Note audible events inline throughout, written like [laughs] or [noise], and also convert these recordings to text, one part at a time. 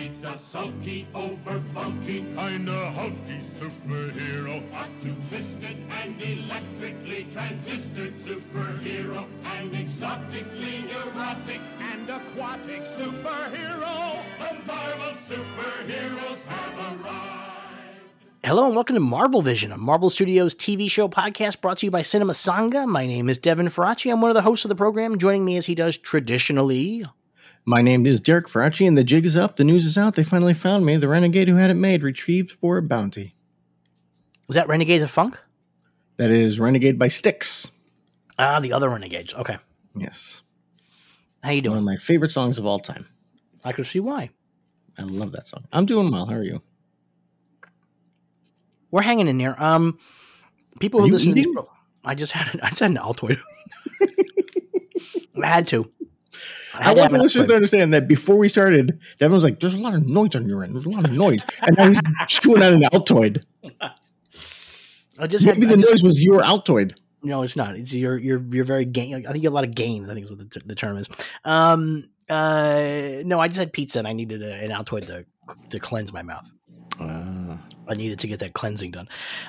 meet the sulky, over bulky, kinda hulky superhero. A and electrically transistored superhero. An exotically neurotic and aquatic superhero. The Marvel superheroes have arrived. Hello and welcome to Marvel Vision, a Marvel Studios TV show podcast brought to you by Cinema Sangha. My name is Devin Faraci. I'm one of the hosts of the program. Joining me as he does traditionally. My name is Derek Faraci, and the jig is up. The news is out. They finally found me. The renegade who had it made, retrieved for a bounty. Was that Renegades of Funk? That is Renegade by Styx. Ah, the other Renegades. Okay. Yes. How you doing? One of my favorite songs of all time. I can see why. I love that song. I'm doing well. How are you? We're hanging in there. Um, people Are who listen to eating? this, pro- I just had [laughs] I just had an Altoid. [laughs] I had to. I, had to want the listeners to understand that before we started, Devin was like, "There's a lot of noise on your end. There's a lot of noise," and now he's [laughs] chewing on an Altoid. I just had. Maybe I the just- noise was your Altoid. No, it's not. It's you're you're you're very gain. I think you have a lot of gains. I think is what the, the term is. Um. Uh. No, I just had pizza and I needed a, an Altoid to to cleanse my mouth. Uh, I needed to get that cleansing done.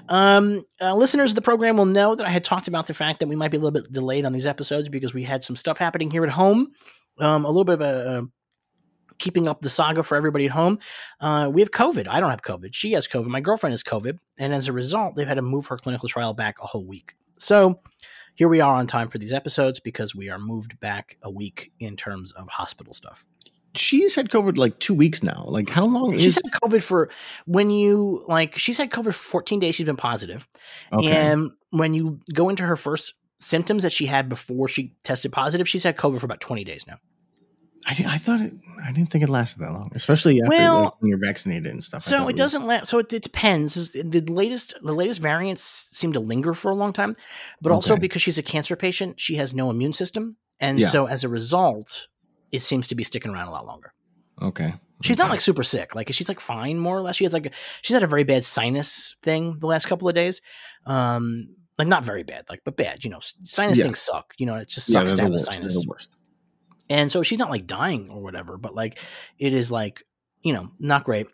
Um, uh, listeners of the program will know that I had talked about the fact that we might be a little bit delayed on these episodes because we had some stuff happening here at home. Um, a little bit of a, uh keeping up the saga for everybody at home. Uh, we have COVID. I don't have COVID. She has COVID. My girlfriend has COVID, and as a result, they've had to move her clinical trial back a whole week. So here we are on time for these episodes because we are moved back a week in terms of hospital stuff. she's had COVID like two weeks now. Like, how long She's is? had COVID for when you like she's had COVID for 14 days. She's been positive. Okay. And when you go into her first symptoms that she had before she tested positive, she's had COVID for about 20 days now. I, I thought it. I didn't think it lasted that long, especially after Well, like, when you're vaccinated and stuff. So it doesn't last. So it, it depends. The latest, the latest variants seem to linger for a long time, but also because she's a cancer patient, she has no immune system, and Yeah. so as a result, it seems to be sticking around a lot longer. Okay. She's not like super sick. Like she's like fine, more or less. She has like a, she's had a very bad sinus thing the last couple of days. Um, like not very bad, like but bad. You know, sinus Yeah. things suck. You know, it just sucks they're to have a sinus. the worst. And so she's not like dying or whatever, but like it is like you know not great.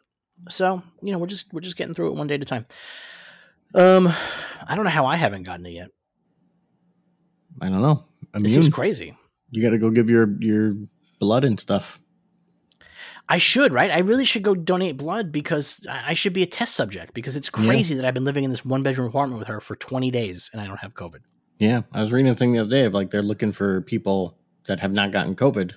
So you know we're just we're just getting through it one day at a time. Um, I don't know how I haven't gotten it yet. I don't know. It Immune. seems crazy. You got to go give your your blood and stuff. I should, right? I really should go donate blood because I should be a test subject because it's Yeah. crazy that I've been living in this one bedroom apartment with her for 20 days and I don't have COVID. Yeah, I was reading a thing the other day of like they're looking for people that have not gotten COVID.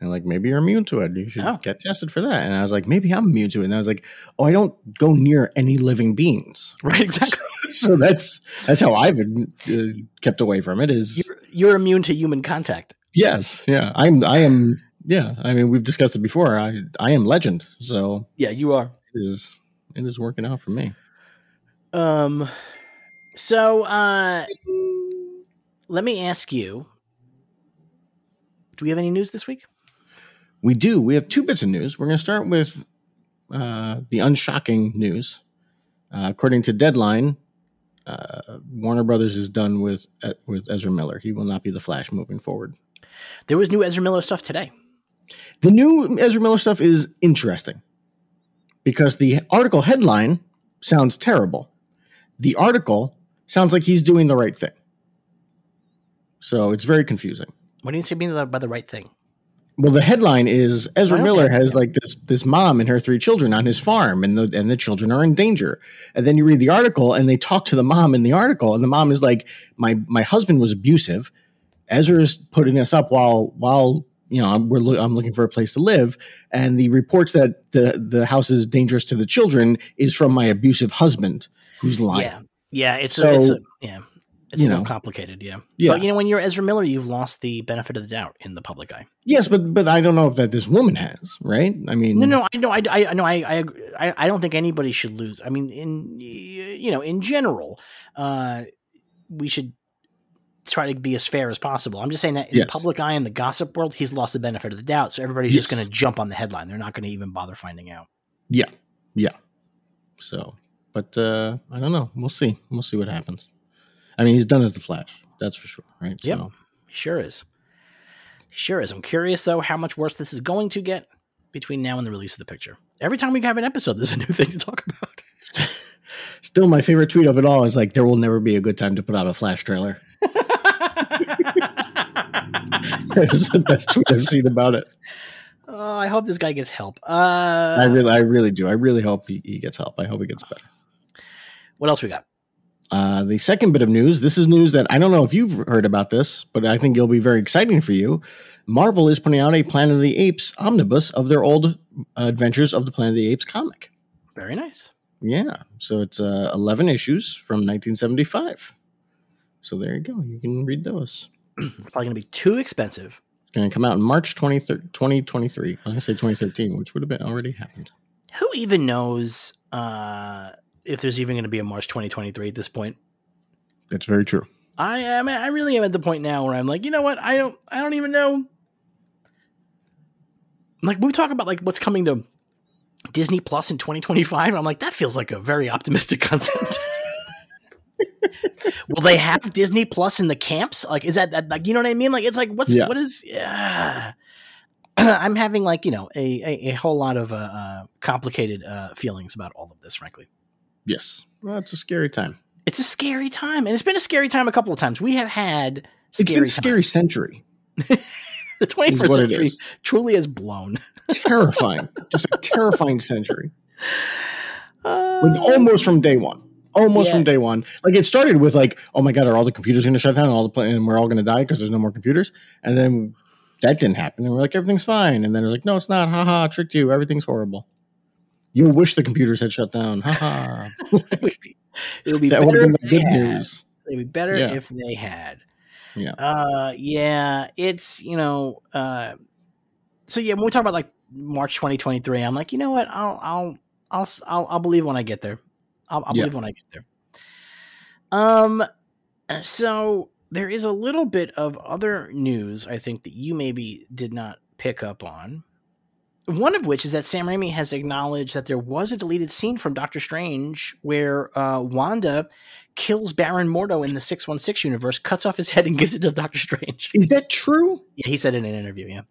And like maybe you're immune to it. You should Oh. get tested for that. And I was like, maybe I'm immune to it. And I was like, oh, I don't go near any living beings. Right, exactly. [laughs] so that's that's how I've uh, kept away from it. Is you're, you're immune to human contact. yes, yeah. I'm I am yeah. I mean, we've discussed it before. I I am legend. So Yeah, you are. it is it is working out for me. Um, so uh, let me ask you: Do we have any news this week? We do. We have two bits of news. We're going to start with uh, the unshocking news. Uh, according to Deadline, uh, Warner Brothers is done with uh, with Ezra Miller. He will not be the Flash moving forward. There was new Ezra Miller stuff today. The new Ezra Miller stuff is interesting because the article headline sounds terrible. The article sounds like he's doing the right thing. So it's very confusing. What do you say mean by the right thing? Well, the headline is Ezra Oh. Miller has like this this mom and her three children on his farm, and the and the children are in danger. And then you read the article, and they talk to the mom in the article, and the mom is like, "My my husband was abusive. Ezra's putting us up while while you know I'm, we're loo- I'm looking for a place to live, and the reports that the the house is dangerous to the children is from my abusive husband who's lying. Yeah, yeah. It's So, a, it's a, yeah. It's you know. complicated. Yeah. Yeah. But you know, when you're Ezra Miller, you've lost the benefit of the doubt in the public eye. Yes, but but I don't know if that this woman has right. I mean, No, no, I know, I, I, no, I, I, agree. I, don't think anybody should lose. I mean, in you know, in general, uh, we should try to be as fair as possible. I'm just saying that in Yes. the public eye and the gossip world, he's lost the benefit of the doubt. So everybody's just going to jump on the headline. They're not going to even bother finding out. Yeah, yeah. So, but uh I don't know. We'll see. We'll see what happens. I mean, he's done as the Flash. That's for sure, right? Yep. Sure is. Sure is. I'm curious though how much worse this is going to get between now and the release of the picture. Every time we have an episode, there's a new [laughs] thing to talk about. Still, my favorite tweet of it all is like, "There will never be a good time to put out a Flash trailer." [laughs] [laughs] that is the best tweet I've seen about it. oh, I hope this guy gets help. Uh, I really, I really do. I really hope he, he gets help. I hope he gets better. what else we got? Uh, the second bit of news. This is news that I don't know if you've heard about this, but I think it'll be very exciting for you. Marvel is putting out a Planet of the Apes omnibus of their old Adventures of the Planet of the Apes comic. Very nice. Yeah, so it's uh, eleven issues from 1975. So there you go. You can read those. It's [clears throat] probably going to be too expensive. It's going to come out in March 20, 2023. I was going to say 2013, which would have been already happened. Who even knows uh, if there's even going to be a March 2023 at this point? That's very true. I am. I really am at the point now where I'm like, you know what? I don't. I don't even know. Like we talk about like what's coming to Disney Plus in 2025. I'm like, that feels like a very optimistic [laughs] concept. Will they have Disney Plus in the camps? Like, is that, that like you know what I mean? Like, it's like what's Yeah. what is? Yeah. [clears throat] I'm having like you know a a, a whole lot of uh, uh, complicated uh, feelings about all of this. Frankly, Yes. Well, it's a scary time. it's a scary time, and it's been a scary time a couple of times. We have had It's been scary a scary century. [laughs] The 21st is what it century truly has blown. Terrifying. [laughs] Just a terrifying century. Uh, Like almost from day one. Almost Yeah. from day one. Like it started with like, oh my god, are all the computers going to shut down? And all the pla- and we're all going to die because there's no more computers. And then that didn't happen. And we're like, everything's fine. And then it was like, no, it's not. Ha ha. Tricked you. Everything's horrible. You wish the computers had shut down. Ha ha. [laughs] it would be, it would be that would better have been if the they good had. news. It'd be better Yeah. if they had. Yeah. Uh, yeah. It's you know. Uh, so yeah, when we talk about like March 2023, I'm like, you know what? I'll I'll I'll I'll, I'll believe when I get there. I'll, I'll Yeah. believe when I get there. Um. So there is a little bit of other news I think that you maybe did not pick up on. One of which is that Sam Raimi has acknowledged that there was a deleted scene from Doctor Strange where uh, Wanda kills Baron Mordo in the 616 universe, cuts off his head, and gives it to Doctor Strange. Is that true? Yeah, he said in an interview. Yeah.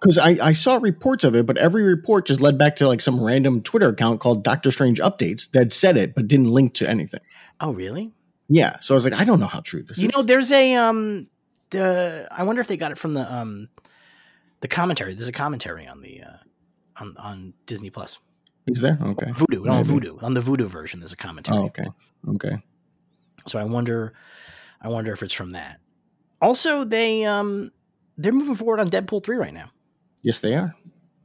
Because I, I saw reports of it, but every report just led back to like some random Twitter account called Doctor Strange Updates that said it, but didn't link to anything. Oh, really? Yeah. So I was like, I don't know how true this You is. You know, there's a um, the I wonder if they got it from the um, the commentary. There's a commentary on the uh, on on Disney Plus. is there? Okay. Vudu, Maybe. Vudu. On the Vudu version, there's a commentary. Oh, okay. Okay. So I wonder, I wonder if it's from that. Also, they um, they're moving forward on Deadpool three right now. Yes, they are.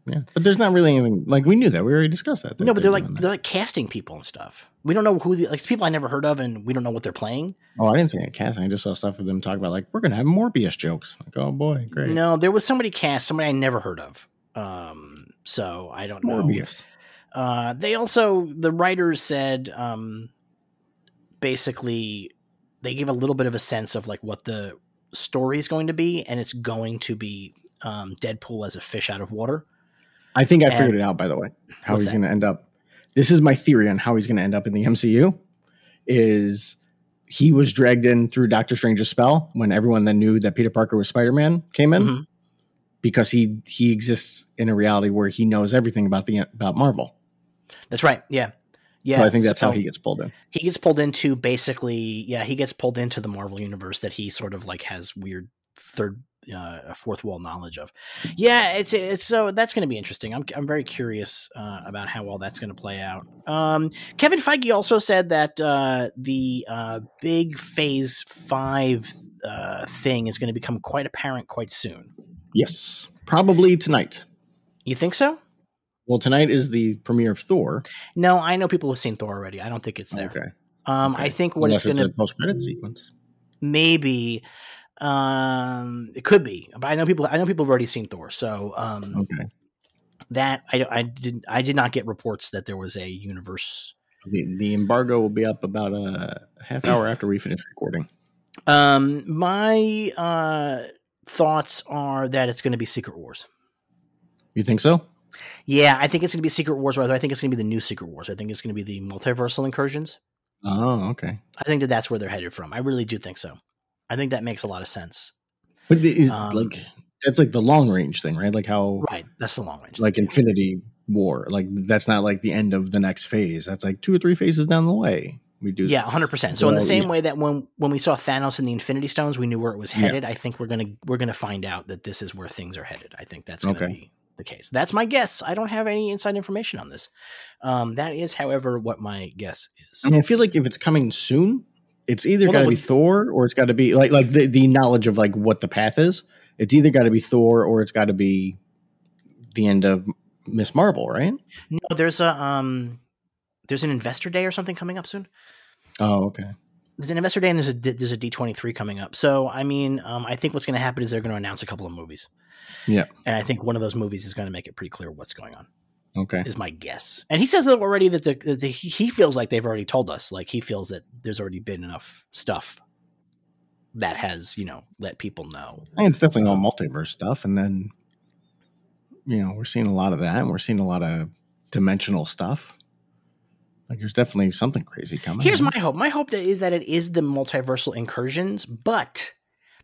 Yeah. But there's not really anything like we knew that. We already discussed that. no, but they're like doing that. they're like casting people and stuff. We don't know who the, like people I never heard of, and we don't know what they're playing. Oh, I didn't see any casting. I just saw stuff of them talk about like we're gonna have Morbius jokes. Like, oh boy, great. No, there was somebody cast, somebody I never heard of. Um, so I don't know. Morbius. Uh, they also the writers said um, basically they gave a little bit of a sense of like what the story is going to be, and it's going to be um, Deadpool as a fish out of water. I think I And- figured it out by the way. How he's gonna end up. This is my theory on how he's gonna end up in the MCU. Is he was dragged in through Doctor Strange's spell when everyone then knew that Peter Parker was Spider Man came in Mhm. Because he he exists in a reality where he knows everything about the about Marvel. That's right. Yeah, yeah. so I think that's how he gets pulled in. he gets pulled into basically. Yeah, he gets pulled into the Marvel universe that he sort of like has weird third. Uh, fourth wall knowledge of, yeah. It's it's so that's going to be interesting. I'm I'm very curious uh, about how well that's going to play out. Um, Kevin Feige also said that uh, the uh, big Phase Five uh, thing is going to become quite apparent quite soon. Yes, probably tonight. You think so? Well, tonight is the premiere of Thor. No, I know people have seen Thor already. I don't think it's there. Okay, Um, okay. I think what unless it's going to post credit sequence. maybe um it could be but i know people i know people have already seen thor so um Okay, that i i did i did not get reports that there was a universe the, the embargo will be up about a half hour after we finish recording. um my uh thoughts are that it's going to be secret wars You think so? yeah i think it's going to be secret wars or i think it's going to be the new secret wars i think it's going to be the multiversal incursions Oh, okay. i think that that's where they're headed from i really do think so i think that makes a lot of sense But is Um, like that's like the long range thing, right? Like how Right. That's the long range. like thing. Infinity War. Like that's not like the end of the next phase. That's like two or three phases down the way. We do Yeah, hundred percent. So in the same yeah. way that when when we saw Thanos and the Infinity Stones, we knew where it was Yeah. headed. I think we're gonna we're gonna find out that this is where things are headed. I think that's gonna Okay. be the case. That's my guess. I don't have any inside information on this. Um, that is, however, what my guess is. I mean, I feel like if it's coming soon, it's either Well, got to no, be Thor or it's got to be like like the, the knowledge of like what the path is. It's either got to be Thor or it's got to be the end of Miss Marvel, right? No, there's a um, there's an investor day or something coming up soon. Oh, okay. There's an investor day and there's a there's a D twenty three coming up. So I mean, um, I think what's going to happen is they're going to announce a couple of movies. Yeah. and I think one of those movies is going to make it pretty clear what's going on. Okay. is my guess. And he says already that the, the, he he feels like they've already told us. Like he feels that there's already been enough stuff that has you know let people know. And it's definitely all multiverse stuff, and then you know we're seeing a lot of that, and we're seeing a lot of dimensional stuff. Like there's definitely something crazy coming. Here's my hope. My hope is that it is the multiversal incursions, but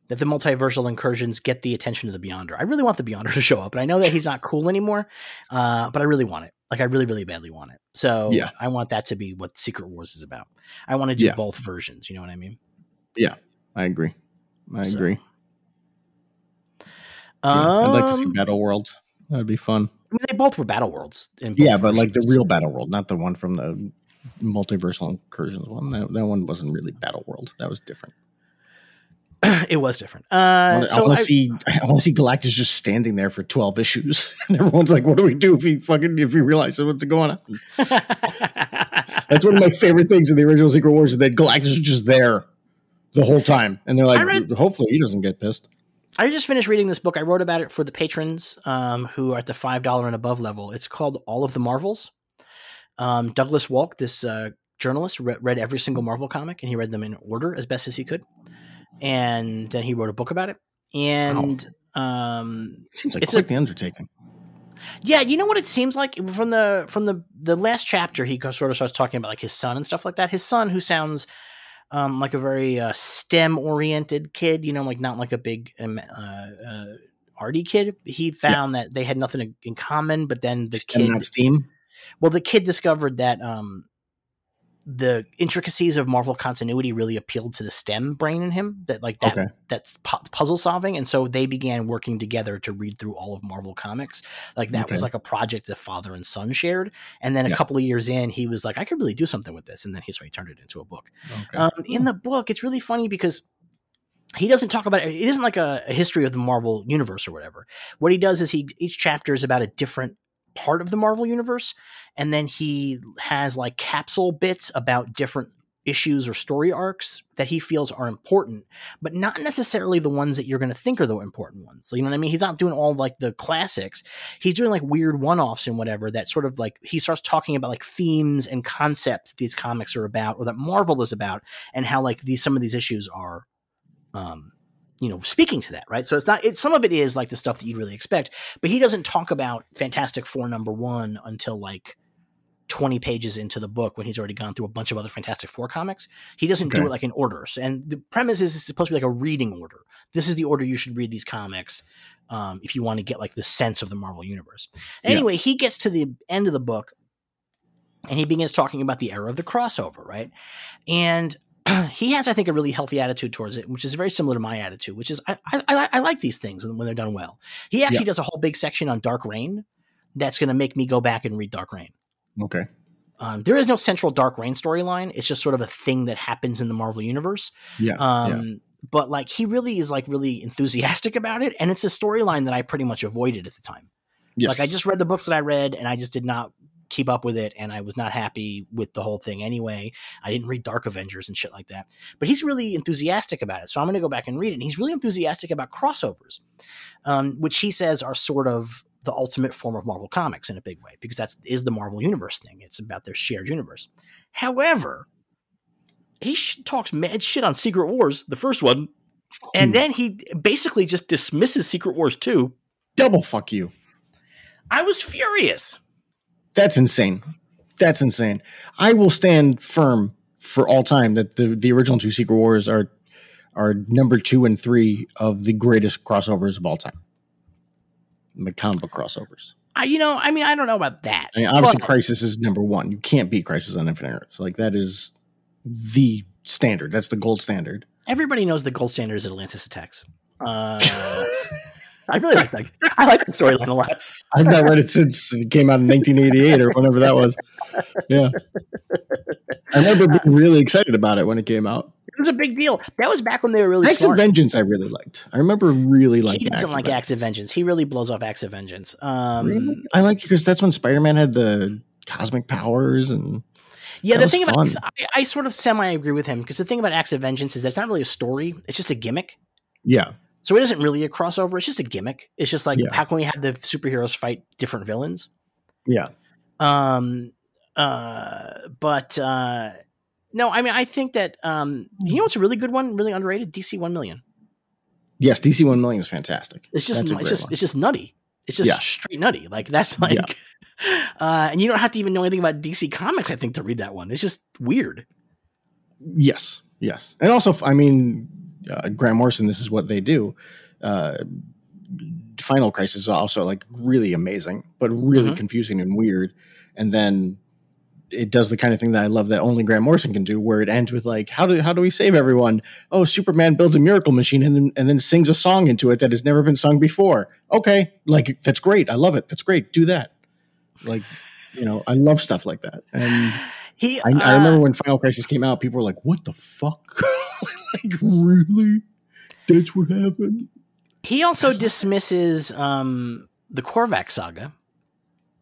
that the multiversal incursions get the attention of the Beyonder. I really want the Beyonder [laughs] to show up, and I know that he's not cool anymore, uh, but I really want it. Like I really, really badly want it. So Yeah. I want that to be what Secret Wars is about. I want to do Yeah. both versions. You know what I mean? Yeah, I agree. I So, agree. Yeah, I'd like to see Um, Battle World. That'd be fun. I mean, they both were battle worlds. Yeah, but like the real Battle World, not the one from the multiversal incursions one. That, that one wasn't really Battle World. That was different. [clears throat] it was different. I Uh, want to I- see. I want to see Galactus just standing there for twelve issues, [laughs] and everyone's like, "What do we do if he fucking if he realizes what's going on?" [laughs] That's one of my favorite things in the original Secret Wars is that Galactus is just there the whole time, and they're like, read- "Hopefully, he doesn't get pissed." I just finished reading this book. I wrote about it for the patrons um, who are at the five dollar and above level. It's called All of the Marvels. Um, Douglas Wolk, this uh, journalist, re- read every single Marvel comic, and he read them in order as best as he could. And then he wrote a book about it. And um, Seems like It's quite a- the undertaking. Yeah, you know what it seems like from the from the the last chapter. He sort of starts talking about like his son and stuff like that. His son, who sounds um, like a very uh, STEM oriented kid, you know, like not like a big um, uh, uh, arty kid. He found that they had nothing in- in common, but then the Stem, kid, well, the kid discovered that um, the intricacies of Marvel continuity really appealed to the STEM brain in him. That like that Okay. that's pu- puzzle solving, and so they began working together to read through all of Marvel comics. Like that was like a project that father and son shared. And then a Yeah. couple of years in, he was like, I could really do something with this, and then he so he turned it into a book. Okay. Um, in the book, it's really funny because he doesn't talk about it. It isn't like a, a history of the Marvel universe or whatever. What he does is he each chapter is about a different part of the Marvel universe, and then he has like capsule bits about different issues or story arcs that he feels are important, but not necessarily the ones that you're going to think are the important ones. You know what I mean? He's not doing all like the classics. He's doing like weird one-offs and whatever that sort of like he starts talking about like themes and concepts that these comics are about or that Marvel is about and how like these some of these issues are um you know speaking to that right? So it's not it's some of it is like the stuff that you'd really expect but he doesn't talk about fantastic four number one until like 20 pages into the book when he's already gone through a bunch of other fantastic four comics. He doesn't do it like in orders and the premise is it's supposed to be like a reading order. This is the order you should read these comics um, if you want to get like the sense of the marvel universe. Yeah. anyway he gets to the end of the book and he begins talking about the era of the crossover right? And [clears throat] he has, I think, a really healthy attitude towards it, which is very similar to my attitude, which is I, I, I, I like these things when, when they're done well. He actually Yeah. does a whole big section on Dark Reign that's going to make me go back and read Dark Reign. okay. Um, there is no central Dark Reign storyline. It's just sort of a thing that happens in the Marvel universe. Yeah. Um, yeah. But like he really is like really enthusiastic about it, and it's a storyline that I pretty much avoided at the time. Yes. Like I just read the books that I read, and I just did not keep up with it, and I was not happy with the whole thing anyway. I didn't read Dark Avengers and shit like that. But he's really enthusiastic about it, so I'm going to go back and read it. And he's really enthusiastic about crossovers, um, which he says are sort of the ultimate form of Marvel comics in a big way, because that's is the Marvel universe thing. It's about their shared universe. However, he sh- talks mad shit on Secret Wars, the first one, and then he basically just dismisses Secret Wars 2. double fuck you. I was furious. That's insane. That's insane. I will stand firm for all time that the the original two Secret Wars are are number two and three of the greatest crossovers of all time. comic book crossovers. I, you know, I mean, I don't know about that. I mean, obviously, but- Crisis is number one. You can't beat Crisis on Infinite Earths. Like that is the standard. That's the gold standard. everybody knows the gold standard is Atlantis attacks. Uh, [laughs] I really like that. I like the storyline a lot. I've not read it since it came out in 1988 or whenever that was. Yeah, I remember being really excited about it when it came out. It was a big deal. That was back when they were really Acts of. Vengeance, I really liked. I remember really liking. he doesn't Acts like. Acts of Vengeance. He really blows off Acts of Vengeance. Um, Really? I like because that's when Spider Man had the cosmic powers and Yeah, That the thing about fun. Acts- I, I sort of semi agree with him because the thing about Acts of Vengeance is that's not really a story; it's just a gimmick. yeah, So it isn't really a crossover; it's just a gimmick. It's just like Yeah. how can we have the superheroes fight different villains? yeah. Um, uh, but uh, no, I mean, I think that um, you know, what's a really good one, really underrated. DC One Million. Yes, DC One Million is fantastic. It's just it's just one. it's just nutty. It's just Yeah. straight nutty. Like that's like, Yeah. uh, and you don't have to even know anything about DC Comics. I think to read that one, it's just weird. Yes, yes, and also, I mean, uh, Grant Morrison. This is what they do. Uh, Final Crisis is also like really amazing, but really Mhm. confusing and weird. And then it does the kind of thing that I love that only Grant Morrison can do, where it ends with like, "How do how do we save everyone?" Oh, Superman builds a miracle machine and then and then sings a song into it that has never been sung before. Okay, like that's great. I love it. That's great. Do that. Like, you know, I love stuff like that. And [sighs] He, I, I uh, remember when Final Crisis came out, people were like, "What the fuck? [laughs] like, really? That's what happened?" He also dismisses um, the Korvac saga,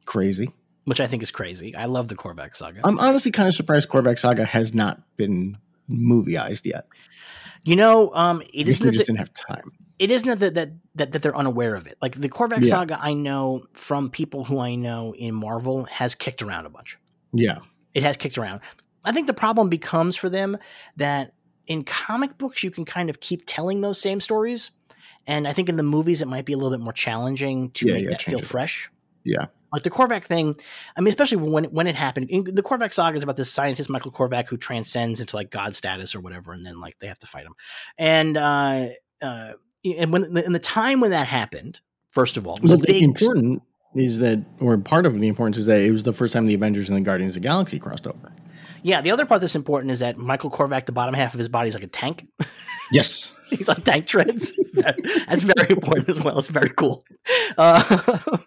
Crazy. which I think is crazy. I love the Korvac saga. I'm honestly kind of surprised Korvac Saga has not been movieized yet. you know, um, it I guess isn't we that just the- didn't have time. it isn't that, that that that they're unaware of it. Like the Korvac Yeah. saga, I know from people who I know in Marvel has kicked around a bunch. Yeah, It has kicked around. I think the problem becomes for them that in comic books you can kind of keep telling those same stories, and I think in the movies it might be a little bit more challenging to Yeah, make yeah, that feel it. fresh. Yeah. Like the Korvac thing, I mean, especially when when it happened. The Korvac saga is about this scientist Michael Korvac who transcends into like god status or whatever, and then like they have to fight him. And uh, uh, and when in the time when that happened, first of all, it was well, a the big important is that, or part of the importance is that it was the first time the Avengers and the Guardians of the Galaxy crossed over. Yeah, the other part that's important is that Michael Korvac, the bottom half of his body is like a tank. [laughs] Yes, [laughs] He's on tank treads. that's very important as well. It's very cool. Uh, [laughs]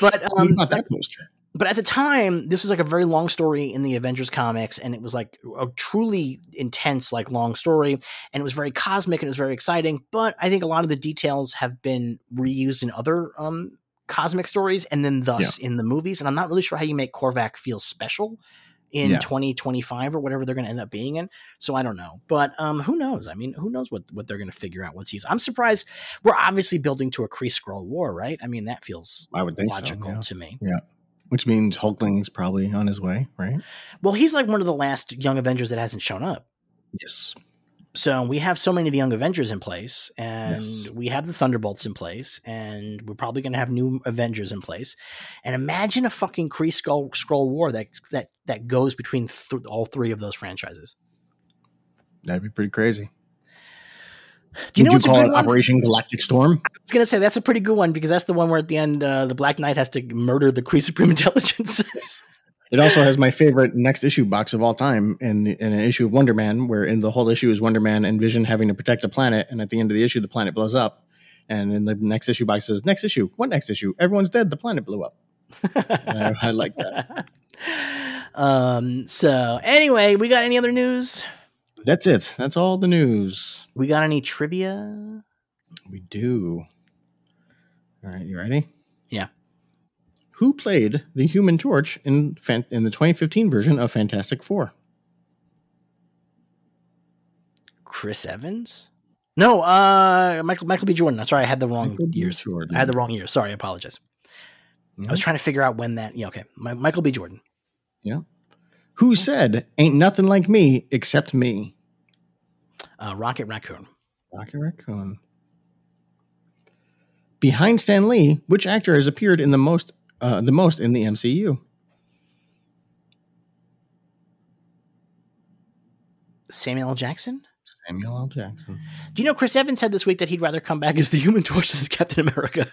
but um, about that poster? but at the time, this was like a very long story in the Avengers comics, and it was like a truly intense, like long story, and it was very cosmic and it was very exciting. But I think a lot of the details have been reused in other um, cosmic stories, and then thus in the movies. And I'm not really sure how you make Korvac feel special in Yeah. 2025 or whatever they're going to end up being in. So I don't know, but um, who knows? I mean, who knows what what they're going to figure out once he's. I'm surprised. We're obviously building to a Kree Skrull War, right? I mean, that feels I would think logical so. yeah. to me. Yeah. Which means Hulkling's probably on his way, right? Well, he's like one of the last young Avengers that hasn't shown up. Yes. So we have so many of the young Avengers in place, and Yes. we have the Thunderbolts in place, and we're probably going to have new Avengers in place. And imagine a fucking Kree Skull Skrull War that that that goes between th- all three of those franchises. That'd be pretty crazy. Do you Would know what's a call it? Operation Galactic Storm? I was going to say that's a pretty good one because that's the one where at the end uh, the Black Knight has to murder the Kree Supreme [laughs] Intelligence. It also has my favorite next issue box of all time in, the, in an issue of Wonder Man, where in the whole issue is Wonder Man and Vision having to protect a planet, and at the end of the issue, the planet blows up. And in the next issue box says, "Next issue, what next issue? Everyone's dead. The planet blew up." I, I like that. [laughs] um. So anyway, we got any other news? That's it. That's all the news We got any trivia? we do. All right, you ready? Yeah. Who played the Human Torch in fan- in the 2015 version of Fantastic Four? Chris Evans? No, uh, Michael Michael B. Jordan. Sorry, I had the wrong Michael years. Jordan. I had the wrong year. Sorry, I apologize. I was trying to figure out when that. Yeah, okay. My, Michael B. Jordan. Yeah. Who said, "Ain't nothing like me except me"? Uh, Rocket Raccoon. Rocket Raccoon. Behind Stan Lee, which actor has appeared in the most uh, the most in the MCU? Samuel L. Jackson. Samuel L. Jackson. Do you know Chris Evans said this week that he'd rather come back as the Human Torch than as Captain America?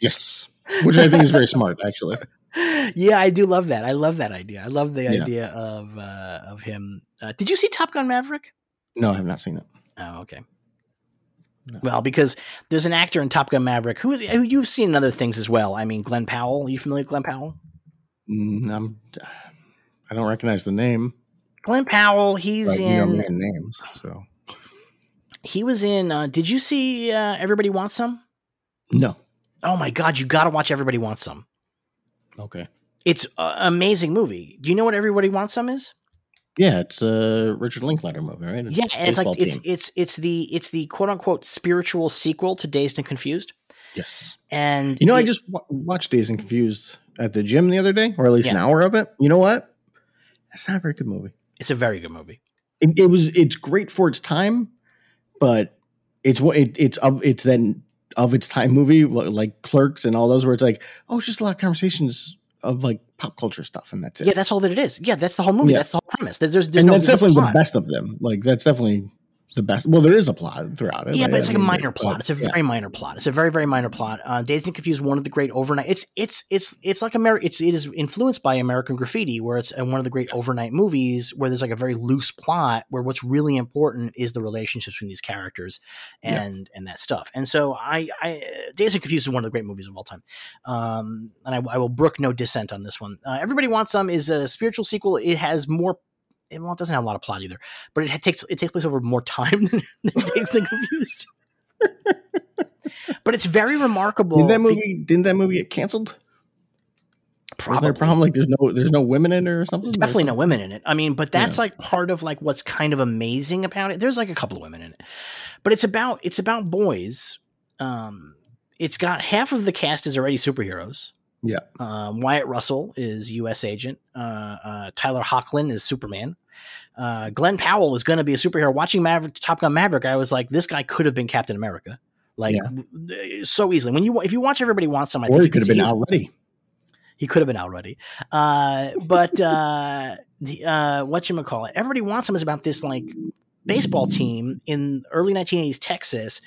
Yes, which I think is very smart, actually. [laughs] yeah, I do love that. I love that idea. I love the Yeah. idea of uh, of him. Uh, did you see Top Gun Maverick? No, I have not seen it. Oh, okay. No. Well, because there's an actor in Top Gun Maverick who, who you've seen in other things as well. I mean, Glenn Powell. Are you familiar with Glenn Powell? Mm, I'm, I don't recognize the name. Glenn Powell. He's But, you know in. names, so He was in. Uh, did you see uh, Everybody Wants Some? no. Oh my God! You got to watch Everybody Wants Some. Okay. It's an amazing movie. Do you know what Everybody Wants Some is? Yeah, it's a Richard Linklater movie, right? yeah, and it's like it's it's it's the it's the quote unquote spiritual sequel to Dazed and Confused. yes. And You know, I just wa- watched Dazed and Confused at the gym the other day, or at least an hour of it. You know what? It's not a very good movie. it's a very good movie. It, it was. It's great for its time, but it's what it, it's of it's then of its time movie like Clerks and all those where it's like oh, it's just a lot of conversations of like pop culture stuff, and that's it. Yeah, that's all that it is. Yeah, that's the whole movie. Yeah. That's the whole premise. There's, there's, and no that's definitely the best of them. Like that's definitely the best. Well, there is a plot throughout it. Yeah, but it's I like a mean, minor but- plot. It's a yeah. very minor plot. It's a very very minor plot. Uh, Dazed and Confused, one of the great overnight. It's it's it's it's like America. It's it is influenced by American Graffiti, where it's uh, one of the great overnight movies where there's like a very loose plot where what's really important is the relationships between these characters Yeah. and and that stuff. And so I I Dazed and Confused is one of the great movies of all time. Um, and I, I will brook no dissent on this one. Uh, Everybody Wants Some is a spiritual sequel. It has more. It, well, it doesn't have a lot of plot either, but it takes it takes place over more time [laughs] than, than [laughs] Dazed and Confused. but it's very remarkable. Did that be- movie? Didn't that movie get canceled? Probably. there a problem? Like there's no there's no women in it or something? There's Or definitely no women in it. I mean, but that's like part of like what's kind of amazing about it. There's like a couple of women in it, but it's about it's about boys. Um, it's got half of the cast is already superheroes. Yeah. Um, Wyatt Russell is U.S. agent. Uh, uh, Tyler Hoechlin is Superman. Uh, Glenn Powell is going to be a superhero. Watching Maverick, Top Gun Maverick, I was like, this guy could have been Captain America, like w- so easily. When you if you watch Everybody Wants Some, I Or think he could have been already. he could have been already. Uh, but uh, the uh, what you call it? Everybody wants him is about this like baseball team in early 1980s Texas,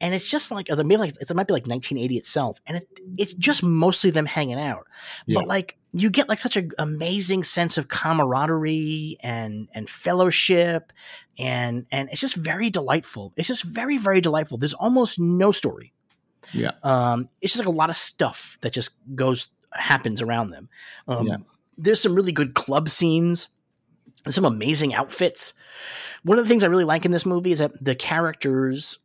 and it's just like maybe like it might be like 1980 itself, and it, it's just mostly them hanging out. Yeah. But like you get like such an amazing sense of camaraderie and and fellowship, and and it's just very delightful. It's just very very delightful. There's almost no story. Yeah. Um, it's just like a lot of stuff that just goes happens around them. Um, Yeah. There's some really good club scenes and some amazing outfits. One of the things I really like in this movie is that the characters,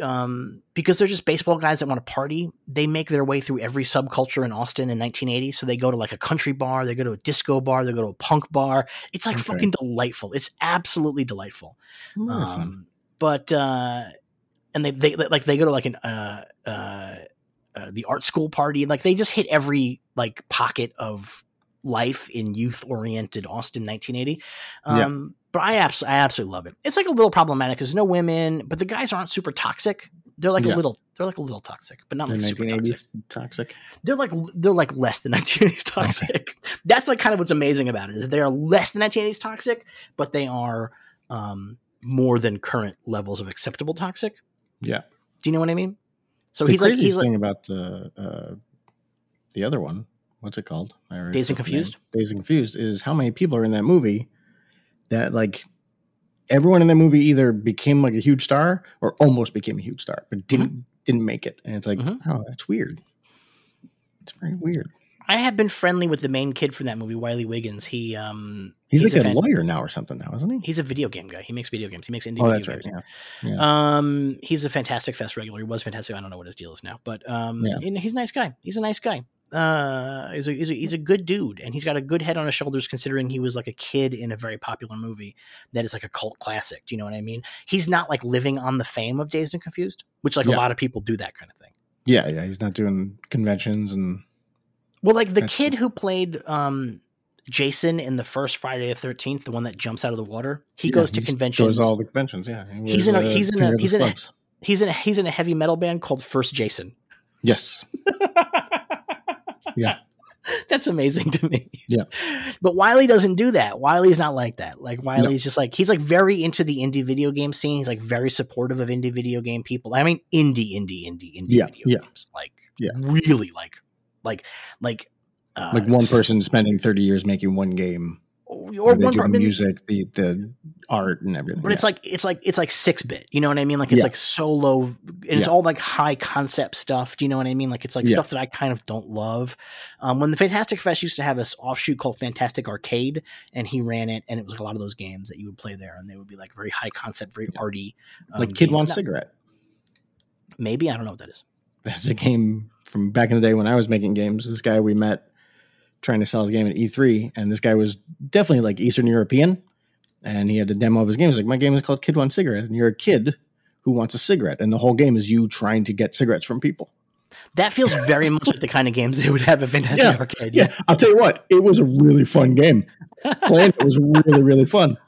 um, because they're just baseball guys that want to party, they make their way through every subculture in Austin in 1980. So they go to like a country bar, they go to a disco bar, they go to a punk bar. It's like Okay. fucking delightful. It's absolutely delightful. Um, but uh, and they they like they go to like an uh, uh, uh, the art school party. Like they just hit every like pocket of life in youth oriented Austin 1980. Yeah. Um, But I abs- I absolutely love it. It's like a little problematic because no women, but the guys aren't super toxic. They're like a little they're like a little toxic, but not like super toxic toxic. they're like they're like less than [laughs] 1980s toxic. That's like kind of what's amazing about it. They are less than 1980s toxic, but they are um, more than current levels of acceptable toxic. Yeah. Do you know what I mean? So the he's like he's like thing about uh, uh, the other one, what's it called? Dazed and forgot the name. Confused? Dazed and Confused is how many people are in that movie that like everyone in that movie either became like a huge star or almost became a huge star, but didn't didn't make it. And it's like, Mhm. oh, that's weird. It's very weird. I have been friendly with the main kid from that movie, Wiley Wiggins. He um He's, He's like a fan- lawyer now or something now, isn't he? he's a video game guy. He makes video games. He makes indie Oh, video right. games. Yeah. Yeah. Um, he's a Fantastic Fest regular. He was fantastic. I don't know what his deal is now, but um, Yeah. he's a nice guy. He's a nice guy. Uh, he's a, he's a he's a good dude, and he's got a good head on his shoulders. Considering he was like a kid in a very popular movie that is like a cult classic. Do you know what I mean? He's not like living on the fame of Dazed and Confused, which like a lot of people do that kind of thing. yeah, yeah. He's not doing conventions and Well, like the kid who played um Jason in the first Friday the Thirteenth, the one that jumps out of the water, he Yeah, goes to conventions. Goes all the conventions. Yeah. He He's in a- he's in a- he's in a- he's in a he's in a heavy metal band called First Jason. Yes. [laughs] Yeah. [laughs] That's amazing to me. Yeah. But Wiley doesn't do that. Wiley's not like that. Like Wiley's just like he's like very into the indie video game scene. He's like very supportive of indie video game people. I mean indie, indie, indie, indie Yeah, video yeah. games. Like Yeah. really like like like uh, like one person spending 30 years making one game or one the music the the art and everything but it's like it's like it's like six bit. You know what I mean? Like it's Yeah. like so low, and it's Yeah. all like high concept stuff. Do you know what I mean? Like it's like Yeah. stuff that I kind of don't love. Um, when the Fantastic Fest used to have this offshoot called Fantastic Arcade, and he ran it, and it was like a lot of those games that you would play there, and they would be like very high concept, very arty. um, like kid games. wants Now- cigarette Maybe I don't know what that is. that's a game from back in the day when i was making games this guy we met trying to sell his game at e3 and this guy was definitely like eastern european and he had a demo of his game he's like my game is called kid wants cigarette and you're a kid who wants a cigarette and the whole game is you trying to get cigarettes from people That feels [laughs] very much like the kind of games they would have at Fantastic Yeah. Arcade. yeah i'll tell you what it was a really fun game playing it was really really fun [laughs]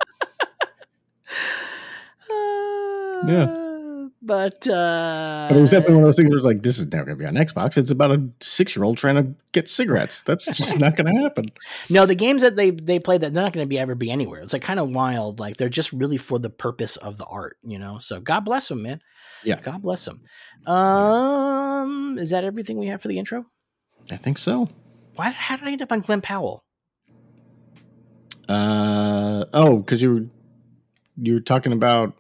yeah. But uh But it was definitely one of those things where it's like, this is never going to be on Xbox. It's about a six year old trying to get cigarettes. That's just not going to happen. [laughs] No, the games that they they play that they're not going to be ever be anywhere. It's like kind of wild. Like they're just really for the purpose of the art, you know. So God bless them, man. Yeah. God bless them. Um, is that everything we have for the intro? I think so. Why? How did I end up on Glenn Powell? Uh, oh, because you were, you were talking about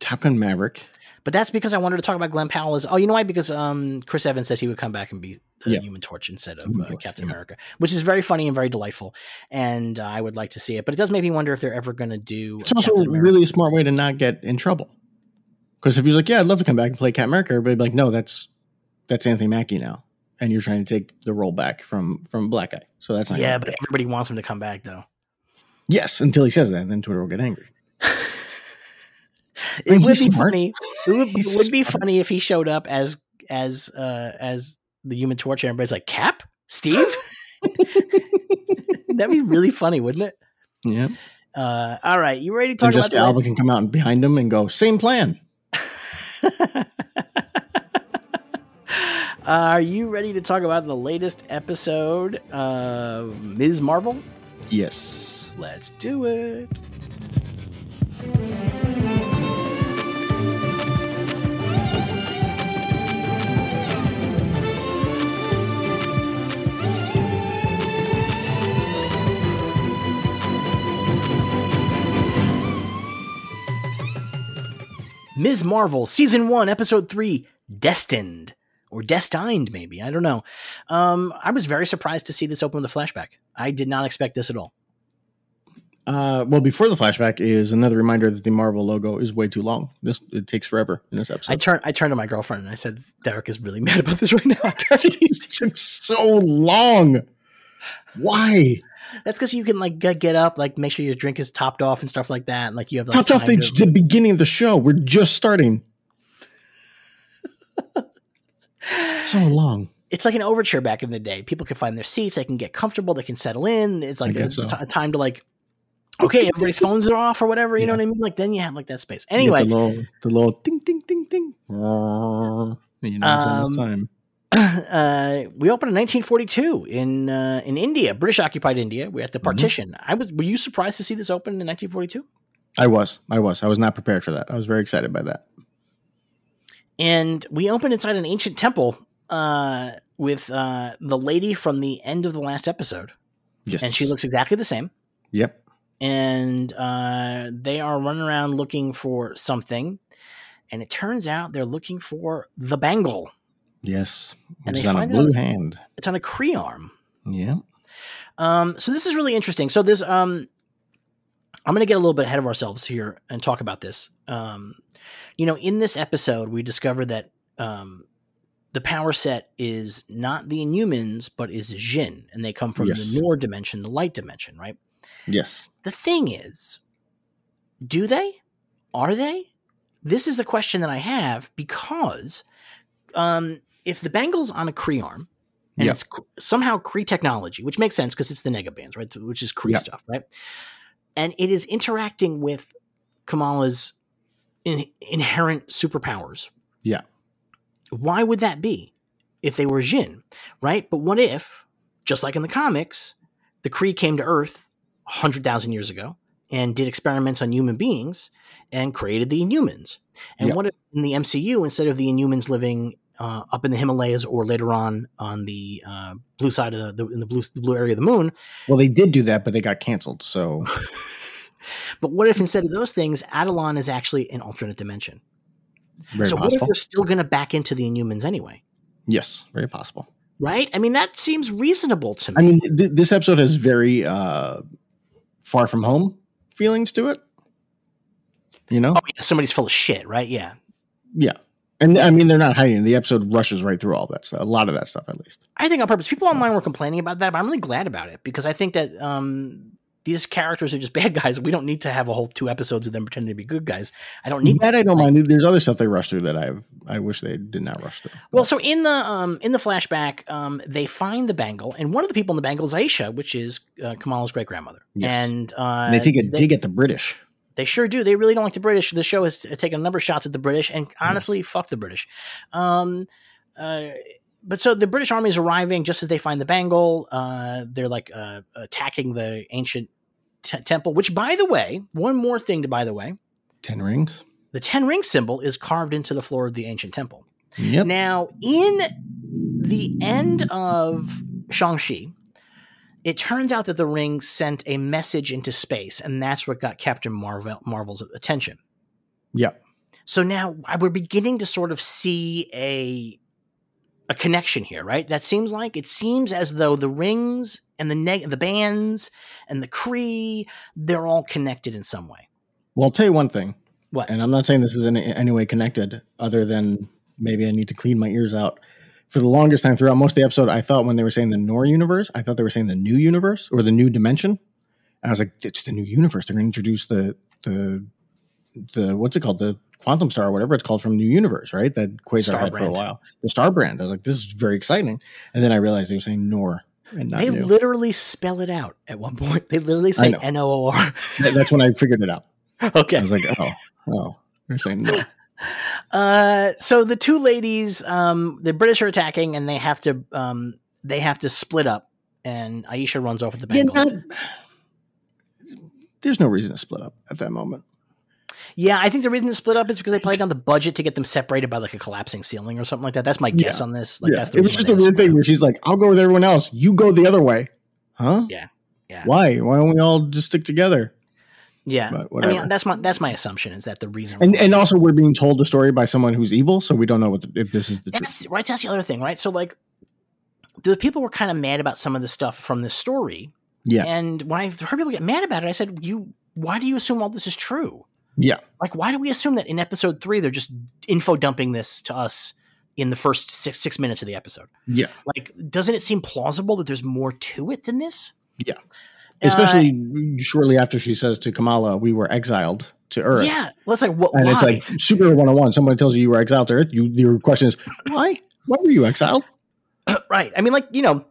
Top Gun Maverick. But that's because I wanted to talk about Glenn Powell. As oh, you know why? Because um, Chris Evans says he would come back and be the Yeah. Human Torch instead of uh, Captain yeah. America, which is very funny and very delightful. And uh, I would like to see it. But it does make me wonder if they're ever going to do. It's also a really smart way to not get in trouble. Because if he was like, yeah, I'd love to come back and play Captain America, everybody'd be like, no, that's that's Anthony Mackie now. And you're trying to take the role back from from Black Guy. So that's not Yeah, but everybody wants him to come back though. Yes, until he says that, and then Twitter will get angry. It would be smart. funny. It would, it would be funny if he showed up as as uh as the Human Torch, and everybody's like, "Cap, Steve." [laughs] That'd be really funny, wouldn't it? Yeah. Uh, all right, you ready to And talk Jessica about Alba can come out behind him and go, same plan. [laughs] Are you ready to talk about the latest episode of Ms. Marvel? Yes. Let's do it. Ms. Marvel, Season 1, Episode 3, Destined. Or Destined, maybe. I don't know. Um, I was very surprised to see this open with a flashback. I did not expect this at all. Uh, well, before the flashback is another reminder that the Marvel logo is way too long. This it takes forever in this episode. I turned I turned to my girlfriend and I said, Derek is really [laughs] mad about this right now. I guarantee you." it took so long. Why? That's because you can like get get up, like make sure your drink is topped off and stuff like that. And like you have like Topped off the, to- the beginning of the show. We're just starting. [laughs] so long. it's like an overture back in the day. People can find their seats, they can get comfortable, they can settle in. It's like a, so. t- a time to like, okay, everybody's phones are off or whatever. You know what I mean? Like then you have like that space. Anyway, the little, the little ding, ding, ding, ding. You know, Um, time. [coughs] uh, we opened in 1942 in uh, in India, British occupied India. We had the Mhm. partition. I was. Were you surprised to see this open in 1942? I was. I was. I was not prepared for that. I was very excited by that. and we opened inside an ancient temple uh, with uh, the lady from the end of the last episode, Yes. and she looks exactly the same. Yep. And uh, they are running around looking for something, and it turns out they're looking for the bangle. Yes. And is on a blue out- hand. It's on a Kree arm. Yeah. Um, so this is really interesting. So there's um, I'm going to get a little bit ahead of ourselves here and talk about this. Um, you know, in this episode, we discover that um, the power set is not the Inhumans, but is Djinn, and they come from Yes. the Noor dimension, the light dimension, right? Yes. The thing is, do they? Are they? This is the question that I have because um, if the bangle's on a Kree arm and Yep. it's somehow Kree technology, which makes sense because it's the negabands, right? Which is Kree Yep. stuff, right? And it is interacting with Kamala's in- inherent superpowers. Yeah. Why would that be if they were Djinn, right? But what if, just like in the comics, the Kree came to Earth 100,000 years ago and did experiments on human beings and created the Inhumans? And Yeah. what if in the MCU, instead of the Inhumans living uh, up in the Himalayas or later on on the uh, blue side of the, in the blue the blue area of the moon. Well, they did do that, but they got canceled. So, [laughs] But what if instead of those things, Attilan is actually an alternate dimension? very so what if we're still going to back into the Inhumans anyway? yes, very possible. Right? I mean, that seems reasonable to me. I mean, th- this episode has very uh, far from home feelings to it. You know, oh, yeah, somebody's full of shit, right? Yeah. yeah, and I mean they're not hiding. The episode rushes right through all that stuff. A lot of that stuff, at least. I think on purpose. People online were complaining about that, but I'm really glad about it because I think that um, these characters are just [laughs] bad guys. We don't need to have a whole two episodes of them pretending to be good guys. I don't need That I don't mind. There's other stuff they rush through that I've I wish they did not rush through. Well, so in the um, in the flashback, um, they find the bangle, and one of the people in the bangle is Aisha, which is uh, Kamala's great grandmother, Yes. and uh, And they take a they, dig at the British. They sure do. They really don't like the British. The show has taken a number of shots at the British, and honestly, fuck the British. Um, uh, but so the British army is arriving just as they find the bangle. Uh, they're like uh, attacking the ancient t- temple. Which, by the way, one more thing to by the way, Ten rings. the ten ring symbol is carved into the floor of the ancient temple. Yep. Now, in the end of Shang-Chi, it turns out that the ring sent a message into space, and that's what got Captain Marvel Marvel's attention. Yep. So now we're beginning to sort of see a a connection here, right? That seems like it seems as though the rings and the neg- the bands and the Kree, they're all connected in some way. Well, I'll tell you one thing, What? and I'm not saying this is in any way connected, other than maybe I need to clean my ears out. For the longest time throughout most of the episode, I thought when they were saying the Noor universe, I thought they were saying the new universe or the new dimension. And I was like, it's the new universe. They're going to introduce the the the what's it called, the quantum star or whatever it's called from New Universe, right? That Quasar Star had for a while. The Star brand. I was like, this is very exciting. And then I realized they were saying Noor and not They new. literally spell it out at one point. They literally say know. N O O R. That's when I figured it out. [laughs] Okay. I was like, oh, oh, they're saying Noor. Uh, so the two ladies, um, the British are attacking, and they have to, um, they have to split up. And Aisha runs off with the not- there's no reason to split up at that moment. Yeah, I think the reason to split up is because they played down the budget to get them separated by like a collapsing ceiling or something like that. That's my guess Yeah. on this. Like yeah, that's the it was just a weird thing where she's like, "I'll go with everyone else. You go the other way." Huh? Yeah, yeah. Why? Why don't we all just stick together? Yeah, I mean that's my that's my assumption is that the reason. And and also we're being told a story by someone who's evil, so we don't know what the, if this is the truth. right. That's the other thing, right? So like, the people were kind of mad about some of the stuff from this story, Yeah, and when I heard people get mad about it, I said, "You, why do you assume all this is true? yeah, Like, why do we assume that in episode three they're just info dumping this to us in the first six six minutes of the episode? yeah. Like, doesn't it seem plausible that there's more to it than this? Yeah. Uh, Especially shortly after she says to Kamala, "We were exiled to Earth." yeah. Let's like what? And why? it's like Super 101. Someone tells you you were exiled to Earth. You, your question is, why? Why were you exiled? [clears throat] right. I mean, like you know,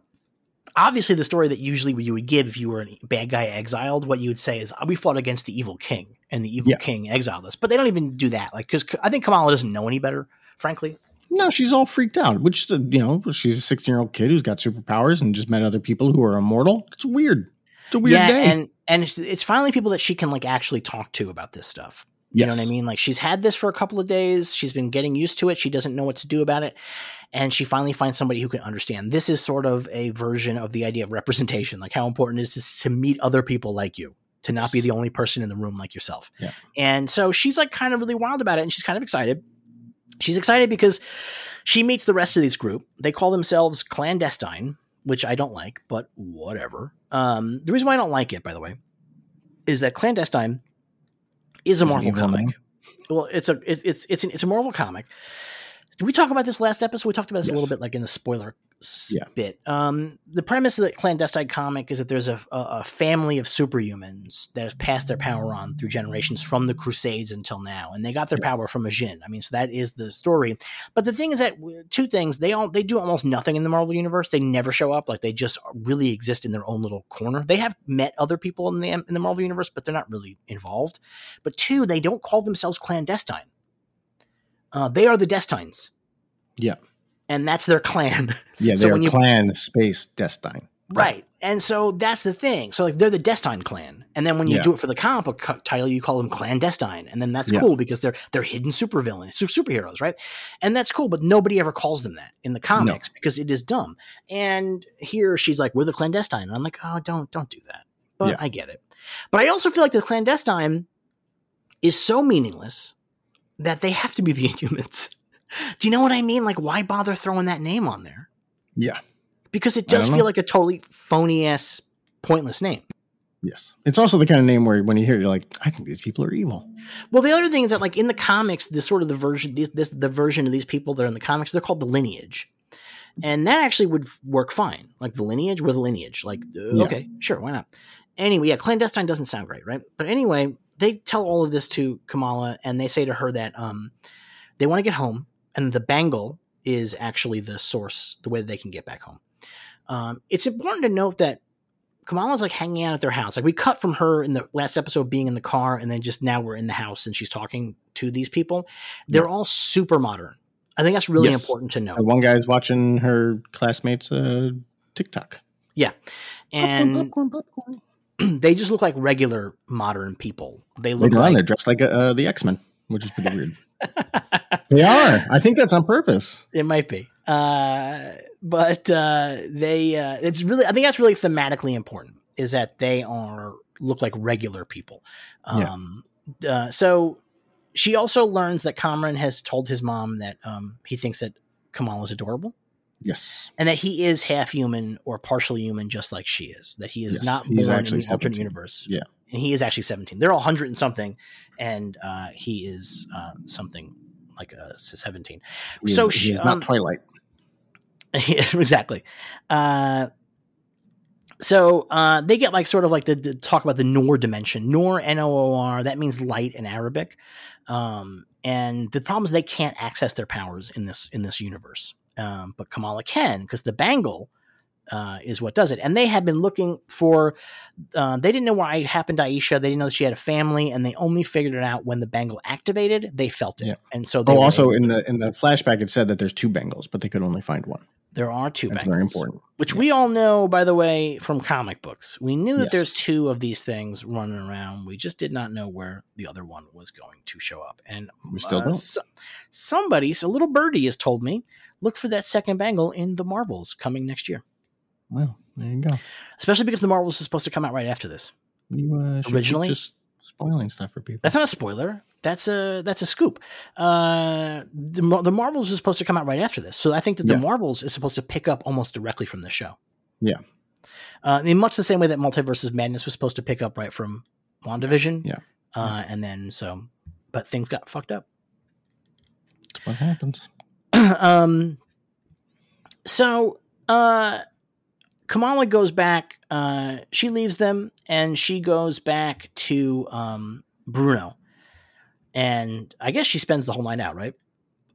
obviously the story that usually you would give if you were a bad guy exiled, what you would say is, "We fought against the evil king, and the evil Yeah. king exiled us." But they don't even do that. Like, because I think Kamala doesn't know any better, frankly. No, she's all freaked out. Which uh, you know, she's a 16 year old kid who's got superpowers and just met other people who are immortal. It's weird. It's a weird yeah, day. and and it's, it's finally people that she can like actually talk to about this stuff. You know what I mean? Like she's had this for a couple of days. She's been getting used to it. She doesn't know what to do about it. And she finally finds somebody who can understand. This is sort of a version of the idea of representation, like how important it is to meet other people like you, to not be the only person in the room like yourself. Yeah. And so she's like kind of really wild about it and she's kind of excited. She's excited because she meets the rest of this group. They call themselves clandestine, which I don't like, but whatever. Um, the reason why I don't like it, by the way, is that clandestine is a Is Marvel comic. Well, it's a it, it's it's an, it's a Marvel comic. Did we talk about this last episode? We talked about this a little bit, like in the spoiler Yeah. bit. Um, the premise of the clandestine comic is that there's a, a, family of superhumans that have passed their power on through generations from the Crusades until now, and they got their Yeah. power from a Djinn. I mean, so that is the story. But the thing is that two things they all they do almost nothing in the Marvel universe. They never show up. Like they just really exist in their own little corner. They have met other people in the in the Marvel universe, but they're not really involved. But two, they don't call themselves clandestine. Uh, they are the Destines. Yeah. And that's their clan. [laughs] Yeah, So when you- clan space Destine. Right. And so that's the thing. So like they're the Destine clan. And then when you Yeah. do it for the comic book title, you call them clandestine. And then that's Yeah. cool because they're they're hidden supervillains, su- superheroes, right? And that's cool, but nobody ever calls them that in the comics because it is dumb. And here she's like, We're the clandestine. And I'm like, oh, don't don't do that. But Yeah. I get it. But I also feel like the clandestine is so meaningless that they have to be the [laughs] Inhumans. Do you know what I mean? Like, why bother throwing that name on there? Yeah. Because it does feel know. like a totally phony ass, pointless name. Yes. It's also the kind of name where when you hear it, you're like, I think these people are evil. Well, the other thing is that, like in the comics, this sort of the version, this, this the version of these people that are in the comics, they're called the lineage, and that actually would work fine. Like the lineage, we're the lineage. Like, uh, Yeah. okay, sure, why not? Anyway, yeah, clandestine doesn't sound great, right? But anyway, they tell all of this to Kamala, and they say to her that um, they want to get home, and the bangle is actually the source, the way that they can get back home. Um, it's important to note that Kamala's like hanging out at their house. Like we cut from her in the last episode being in the car, and then just now we're in the house and she's talking to these people. They're all super modern. I think that's really Yes. important to know. And one guy's watching her classmates' uh, TikTok. Yeah, and Popcorn, popcorn, popcorn. they just look like regular modern people. They look Later on, like they're dressed like uh, the X Men, which is pretty weird. They are. I think that's on purpose. it might be. Uh, but uh, they uh, it's really I think that's really thematically important is that they are look like regular people. Yeah. Um, uh, so she also learns that Kamran has told his mom that um, he thinks that Kamal is adorable Yes. and that he is half human or partially human, just like she is. That he is Yes, not he's born in the alternate universe. Yeah. And he is actually seventeen. They're all hundred and something, and uh, he is uh, something like uh, seventeen. He So is, she- he um, not Twilight. [laughs] exactly. Uh, so uh, they get like sort of like the, the talk about the Noor dimension. Noor N O O R, that means light in Arabic. Um, and the problem is they can't access their powers in this in this universe. Um, but Kamala can because the bangle uh, is what does it. And they had been looking for. Uh, they didn't know why it happened to Aisha. They didn't know that she had a family, and they only figured it out when the bangle activated. They felt it, Yeah. and so they Oh, also in the in the flashback, it said that there's two bangles, but they could only find one. there are two That's bangles. very important. which we all know, by the way, from comic books. We knew that Yes. there's two of these things running around. We just did not know where the other one was going to show up. And We still uh, don't. so- somebody, so little birdie, has told me, look for that second bangle in the Marvels coming next year. Well, there you go. Especially because the Marvels is supposed to come out right after this. You uh, Originally? just spoiling stuff for people. That's not a spoiler. That's a that's a scoop. Uh, the, the Marvels is supposed to come out right after this, so I think that the Yeah. Marvels is supposed to pick up almost directly from the show. Yeah. uh, in much the same way that Multiverses Madness was supposed to pick up right from WandaVision. Yeah. uh, and then so, but things got fucked up. That's what happens. [clears throat] um, so uh, Kamala goes back. Uh, she leaves them, and she goes back to um, Bruno, and I guess she spends the whole night out, right?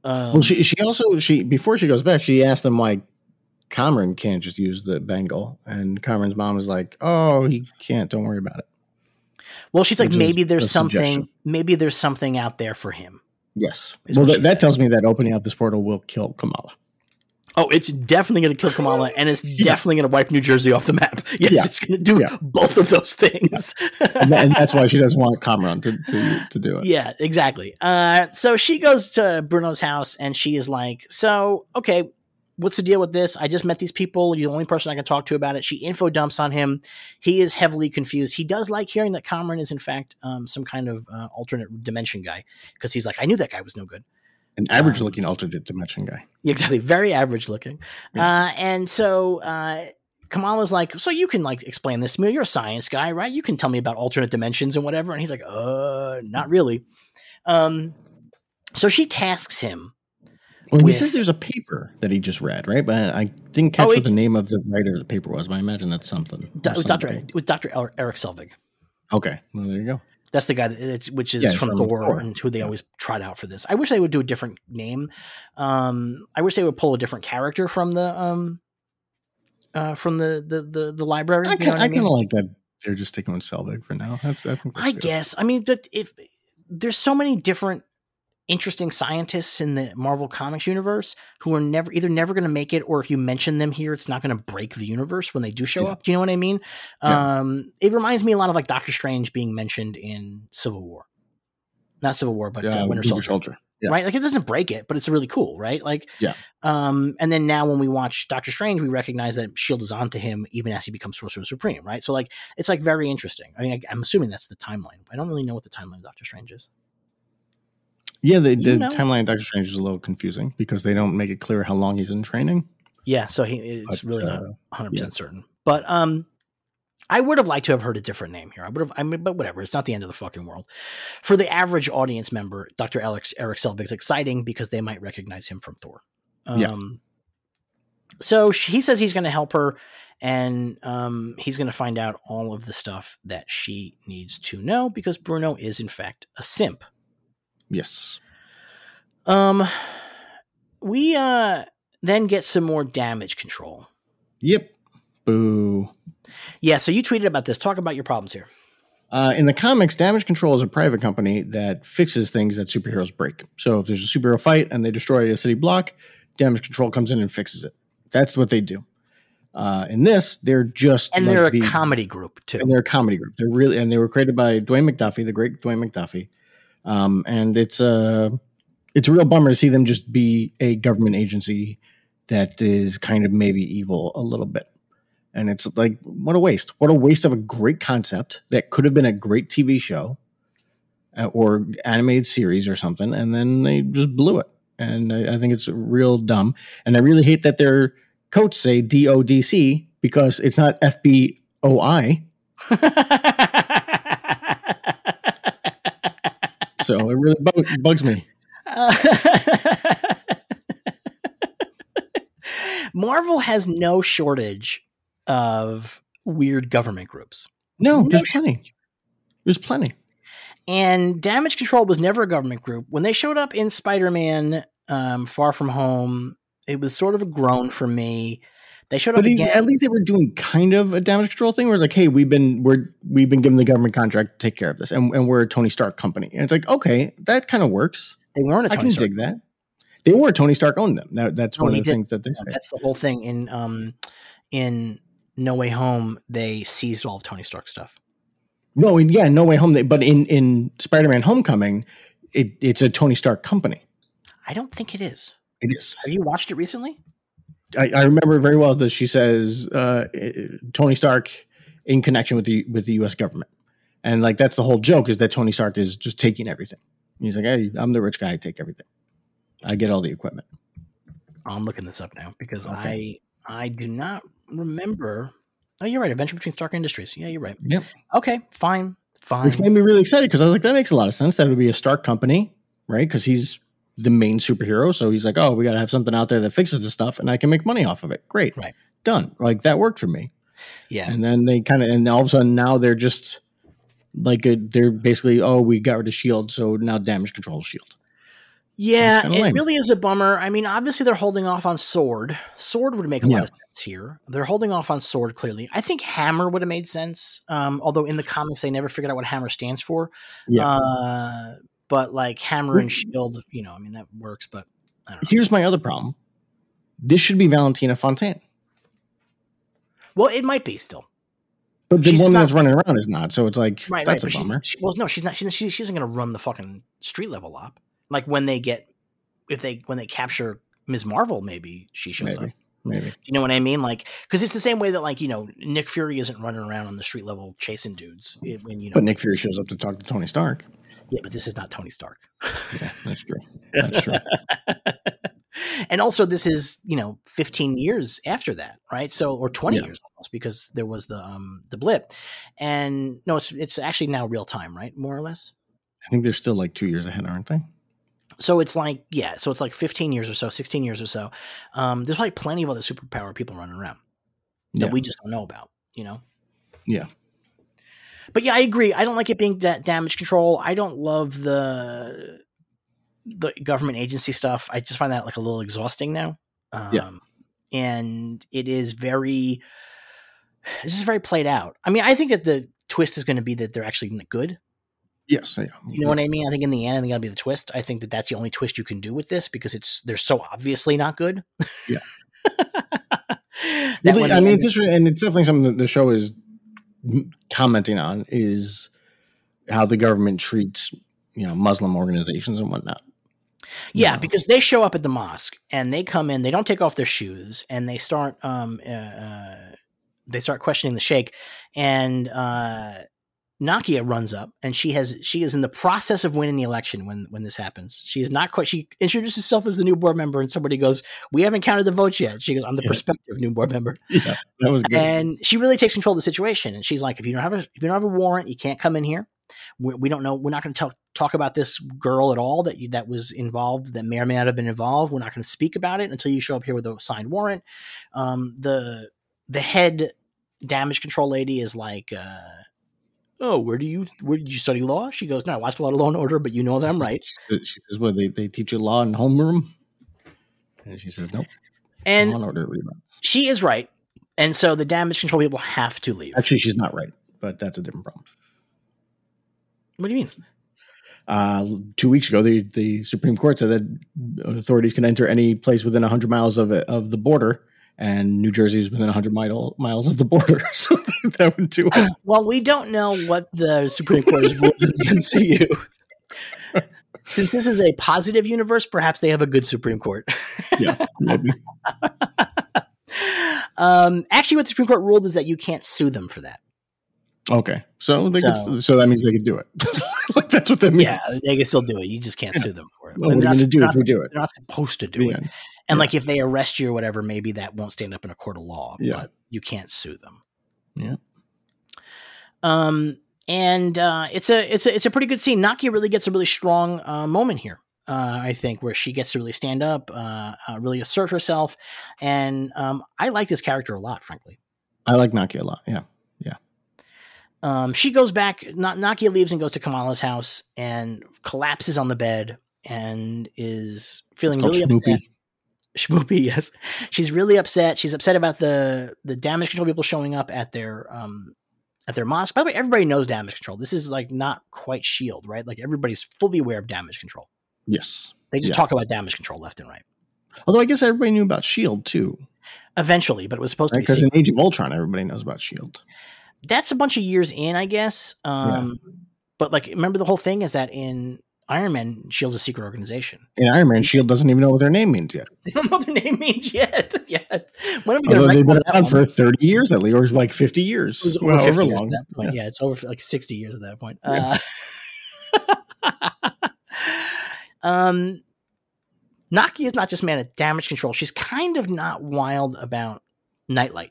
Um, Well, she she also she before she goes back, she asked them why Kamran can't just use the bangle, and Kamran's mom is like, "Oh, he can't. Don't worry about it." well, she's like, which is maybe there's something, suggestion. maybe there's something out there for him. Yes. Well, that, that says. tells me that opening up this portal will kill Kamala. Oh, it's definitely going to kill Kamala, and it's [laughs] Yeah. definitely going to wipe New Jersey off the map. [laughs] Yes, Yeah. it's going to do Yeah. both of those things. and, that- and that's why she doesn't want Kamran to to, to do it. yeah, exactly. Uh, so she goes to Bruno's house, and she is like, "So, okay, what's the deal with this? I just met these people. You're the only person I can talk to about it." She info dumps on him. He is heavily confused. He does like hearing that Kamran is in fact um, some kind of uh, alternate dimension guy because he's like, "I knew that guy was no good." An average looking alternate dimension guy. [laughs] Exactly, very average looking. Yeah. Uh, and so uh, Kamala's like, so you can like explain this to me. You're a science guy, right? You can tell me about alternate dimensions and whatever. And he's like, uh, not really. Um, so she tasks him. Well, he With- says there's a paper that he just read, right? But I didn't catch Oh, what it- the name of the writer of the paper was. But I imagine that's something. Do- or with Doctor somebody. with Doctor Eric Selvig. Okay, well there you go. That's the guy that it's, which is Yeah, from, Thor, Thor. and who they Yeah. always tried out for this. I wish they would do a different name. Um, I wish they would pull a different character from the um, uh, from the the the, the library. I, kind what I mean? of like that. They're just sticking with Selvig for now. That's I think. That's I guess. I mean, that if there's so many different interesting scientists in the Marvel Comics universe who are never either never going to make it or if you mention them here, it's not going to break the universe when they do show Yeah. up. Do you know what I mean? Yeah. Um, it reminds me a lot of like Doctor Strange being mentioned in Civil War, not Civil War, but uh, Uh, Winter Soldier. Yeah. Right, like it doesn't break it, but it's really cool, right? Like, Yeah. Um, and then now when we watch Doctor Strange, we recognize that Shield is onto him even as he becomes Sorcerer Supreme, right? So like, it's like very interesting. I mean, I, I'm assuming that's the timeline. I don't really know what the timeline of Doctor Strange is. Yeah, the, You the know. timeline of Doctor Strange is a little confusing because they don't make it clear how long he's in training. Yeah, so he it's But, really not uh, 100 yeah. percent certain. But um, I would have liked to have heard a different name here. I would have. I mean, but whatever. It's not the end of the fucking world. For the average audience member, Doctor Alex Eric Selvig's exciting because they might recognize him from Thor. Um, Yeah. So she, he says he's going to help her, and um, he's going to find out all of the stuff that she needs to know because Bruno is in fact a simp. Yes. Um, we uh then get some more damage control. Yep. Boo. Yeah, so you tweeted about this. Talk about your problems here. Uh, in the comics, Damage Control is a private company that fixes things that superheroes break. So if there's a superhero fight and they destroy a city block, Damage Control comes in and fixes it. That's what they do. Uh, in this, they're just And like they're a the- comedy group too. and they're a comedy group. They're really and they were created by Dwayne McDuffie, the great Dwayne McDuffie. Um, and it's a it's a real bummer to see them just be a government agency that is kind of maybe evil a little bit. And it's like what a waste! What a waste of a great concept that could have been a great TV show uh, or animated series or something, and then they just blew it. And I, I think it's real dumb. And I really hate that their coach say DODC because it's not FBOI. [laughs] So it really bug, bugs me. [laughs] Marvel has no shortage of weird government groups. No, No there's plenty. There's plenty. And Damage Control was never a government group. When they showed up in Spider Man um, Far From Home, it was sort of a groan for me. They showed up But he- again. at least they were doing kind of a damage control thing where it's like, hey, we've been we're we've been given the government contract to take care of this, and, and we're a Tony Stark company. And it's like, okay, that kind of works. they weren't a I can Stark dig that. They were Tony Stark owned them. That, that's No, one of the did. things that they say. That's the whole thing in um in No Way Home. They seized all of Tony Stark stuff. No, in- yeah, no way home. They, but in in Spider Man Homecoming, it, it's a Tony Stark company. I don't think it is. It is. Have you watched it recently? I, I remember very well that she says uh, Tony Stark in connection with the with the U.S. government, and like that's the whole joke is that Tony Stark is just taking everything. He's like, hey, I'm the rich guy, I take everything. I get all the equipment. I'm looking this up now because Okay. I I do not remember. Oh, you're right. Adventure between Stark Industries. Yeah, you're right. Yep. Okay, fine, fine. Which made me really excited because I was like, that makes a lot of sense. That would be a Stark company, right? Because he's the main superhero. So he's like, oh, we got to have something out there that fixes the stuff and I can make money off of it. Great. Right. Done. Like that worked for me. yeah, And then they kind of, and all of a sudden now they're just like, a, they're basically, oh, we got rid of Shield. So now damage control Shield. yeah. It lame. really is a bummer. I mean, obviously they're holding off on Sword. Sword would make a lot of sense here. They're holding off on Sword clearly. I think Hammer would have made sense. Um, although in the comics they never figured out what Hammer stands for. Yeah. Uh, but like Hammer and Shield, you know, I mean that works. But I don't know. Here's my other problem. This should be Valentina Fontaine. Well, it might be still. But the She's woman not- that's running around is not. So it's like, Right, that's right. A bummer. she, well, no, she's not. She, she, she isn't going to run the fucking street level op. Like when they get, if they when they capture Ms. Marvel, maybe she shows up. Maybe. Maybe. You know what I mean? Like, because it's the same way that like you know Nick Fury isn't running around on the street level chasing dudes. When you know, But Nick Fury shows up to talk to Tony Stark. Yeah, but this is not Tony Stark. Yeah, that's true. [laughs] That's true. and also, this is you know 15 years after that, right? So, or 20 Yeah. years almost, because there was the um the blip, and no, it's it's actually now real time, right? More or less. I think they're still like two years ahead, aren't they? So it's like yeah, so it's like 15 years or so, 16 years or so. Um, there's probably plenty of other superpower people running around that Yeah. we just don't know about, you know. Yeah. But yeah, I agree. I don't like it being da- damage control. I don't love the the government agency stuff. I just find that like a little exhausting now. Um, Yeah. and it is very. This is very played out. I mean, I think that the twist is going to be that they're actually good. Yes, yeah. You know what I mean? I think in the end, I think that'll be the twist. I think that that's the only twist you can do with this because it's they're so obviously not good. Yeah. [laughs] Well, when I mean, it's interesting, and it's definitely something that the show is commenting on is how the government treats you know Muslim organizations and whatnot. Yeah, Yeah. because they show up at the mosque and they come in, they don't take off their shoes, and they start um uh, uh they start questioning the sheikh, and uh Nakia runs up and she has she is in the process of winning the election when when this happens. She is not quite she introduces herself as the new board member and somebody goes, We haven't counted the votes yet. She goes, I'm the Yeah. prospective new board member. [laughs] Yeah, that was good. And she really takes control of the situation. And she's like, if you don't have a if you don't have a warrant, you can't come in here. We, we don't know. We're not going to talk talk about this girl at all that you, that was involved, that may or may not have been involved. We're not going to speak about it until you show up here with a signed warrant. Um, the the head damage control lady is like, uh, oh, where do you where did you study law? She goes, no, I watched a lot of Law and Order, but you know that I'm right. she says, "What they, they teach you law in homeroom?" And she says, "Nope, And law and order reruns." she is right. And so the damage control people have to leave. Actually, she's not right, but that's a different problem. What do you mean? Uh, two weeks ago, the, the Supreme Court said that authorities can enter any place within 100 miles of it, of the border, and New Jersey is within 100 mile, miles of the border, [laughs] so that would do it. [gasps] Well, we don't know what the Supreme Court has ruled in the MCU. [laughs] Since this is a positive universe, perhaps they have a good Supreme Court. [laughs] Yeah, maybe. um, actually, what the Supreme Court ruled is that you can't sue them for that. Okay, so they So- could, so that means they could do it. like that's what that means. Yeah, they can still do it. You just can't sue them for it. Well, what are you They're not- going to do if we do it? They're not supposed to do it. And Yeah. like if they arrest you or whatever, maybe that won't stand up in a court of law. Yeah. But you can't sue them. Yeah. Um, and uh, it's a it's a it's a pretty good scene. Nakia really gets a really strong uh, moment here. Uh, I think where she gets to really stand up, uh, uh, really assert herself, and um, I like this character a lot, frankly. I like Nakia a lot. Yeah, yeah. Um, she goes back. Na- Nakia leaves and goes to Kamala's house and collapses on the bed and is feeling really upset. [laughs] Schmoopy, yes. She's really upset. She's upset about the the damage control people showing up at their um at their mosque. By the way, everybody knows damage control. This is like not quite shield, right? Like everybody's fully aware of damage control. Yes. They just Yeah. talk about damage control left and right. Although I guess everybody knew about Shield too, Eventually, but it was supposed to be because in Age of Ultron, everybody knows about Shield. that's a bunch of years in, I guess. Um but like remember the whole thing is that in Iron Man, Shield's a secret organization. In Iron Man, Shield doesn't even know what their name means yet. They don't know what their name means yet. [laughs] yet. When are we Although they've been around for 30 years at least, or like 50 years. It was over Well, 50 however years long. At that point. Yeah. Yeah. it's over like 60 years at that point. Yeah. Uh, [laughs] um, Naki is not just man at damage control. She's kind of not wild about Nightlight.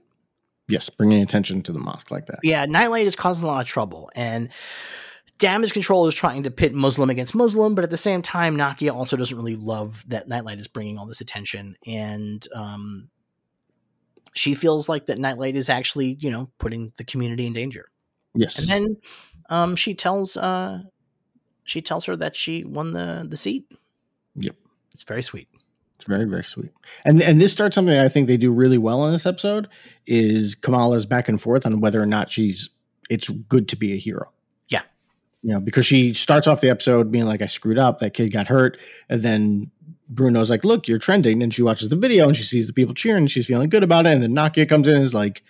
Yes, bringing attention to the mosque like that. Yeah, Nightlight is causing a lot of trouble. And damage control is trying to pit Muslim against Muslim, but at the same time, Nakia also doesn't really love that Nightlight is bringing all this attention. And um, she feels like that Nightlight is actually, you know, putting the community in danger. Yes. And then um, she tells uh, she tells her that she won the the seat. Yep. It's very sweet. It's very, very sweet. And and this starts something I think they do really well in this episode is Kamala's back and forth on whether or not she's it's good to be a hero. You know, because she starts off the episode being like, I screwed up, that kid got hurt. And then Bruno's like, Look, you're trending. And she watches the video and she sees the people cheering and she's feeling good about it. And then Nakia comes in and is like,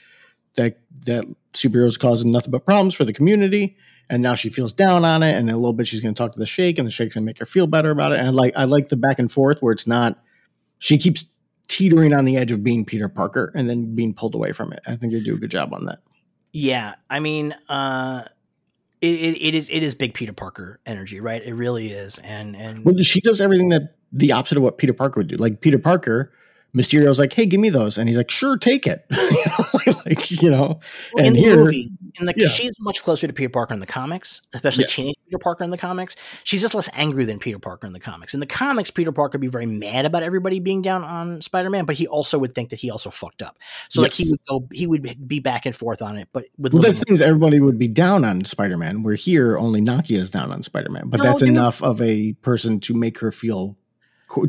that that superheroes causing nothing but problems for the community. And now she feels down on it, and in a little bit she's going to talk to the Sheikh, and the Sheikh's going to make her feel better about it. And like I like the back and forth where it's not she keeps teetering on the edge of being Peter Parker and then being pulled away from it. I think they do a good job on that. Yeah, I mean, uh, it, it, it is it is big Peter Parker energy, right? It really is, and and Well, she does everything that the opposite of what Peter Parker would do. Like Peter Parker, Mysterio's like, "Hey, give me those," and he's like, "Sure, take it." [laughs] like you know, Well, in and the here- movies, in the, yeah. she's much closer to Peter Parker in the comics, especially Yes. teenage Peter Parker in the comics. She's just less angry than Peter Parker in the comics. In the comics, Peter Parker would be very mad about everybody being down on Spider Man, but he also would think that he also fucked up. So like he would go, he would be back and forth on it, but with well, little that's the thing everybody would be down on Spider Man. Where here, only Nakia is down on Spider Man, but No, that's enough of a person to make her feel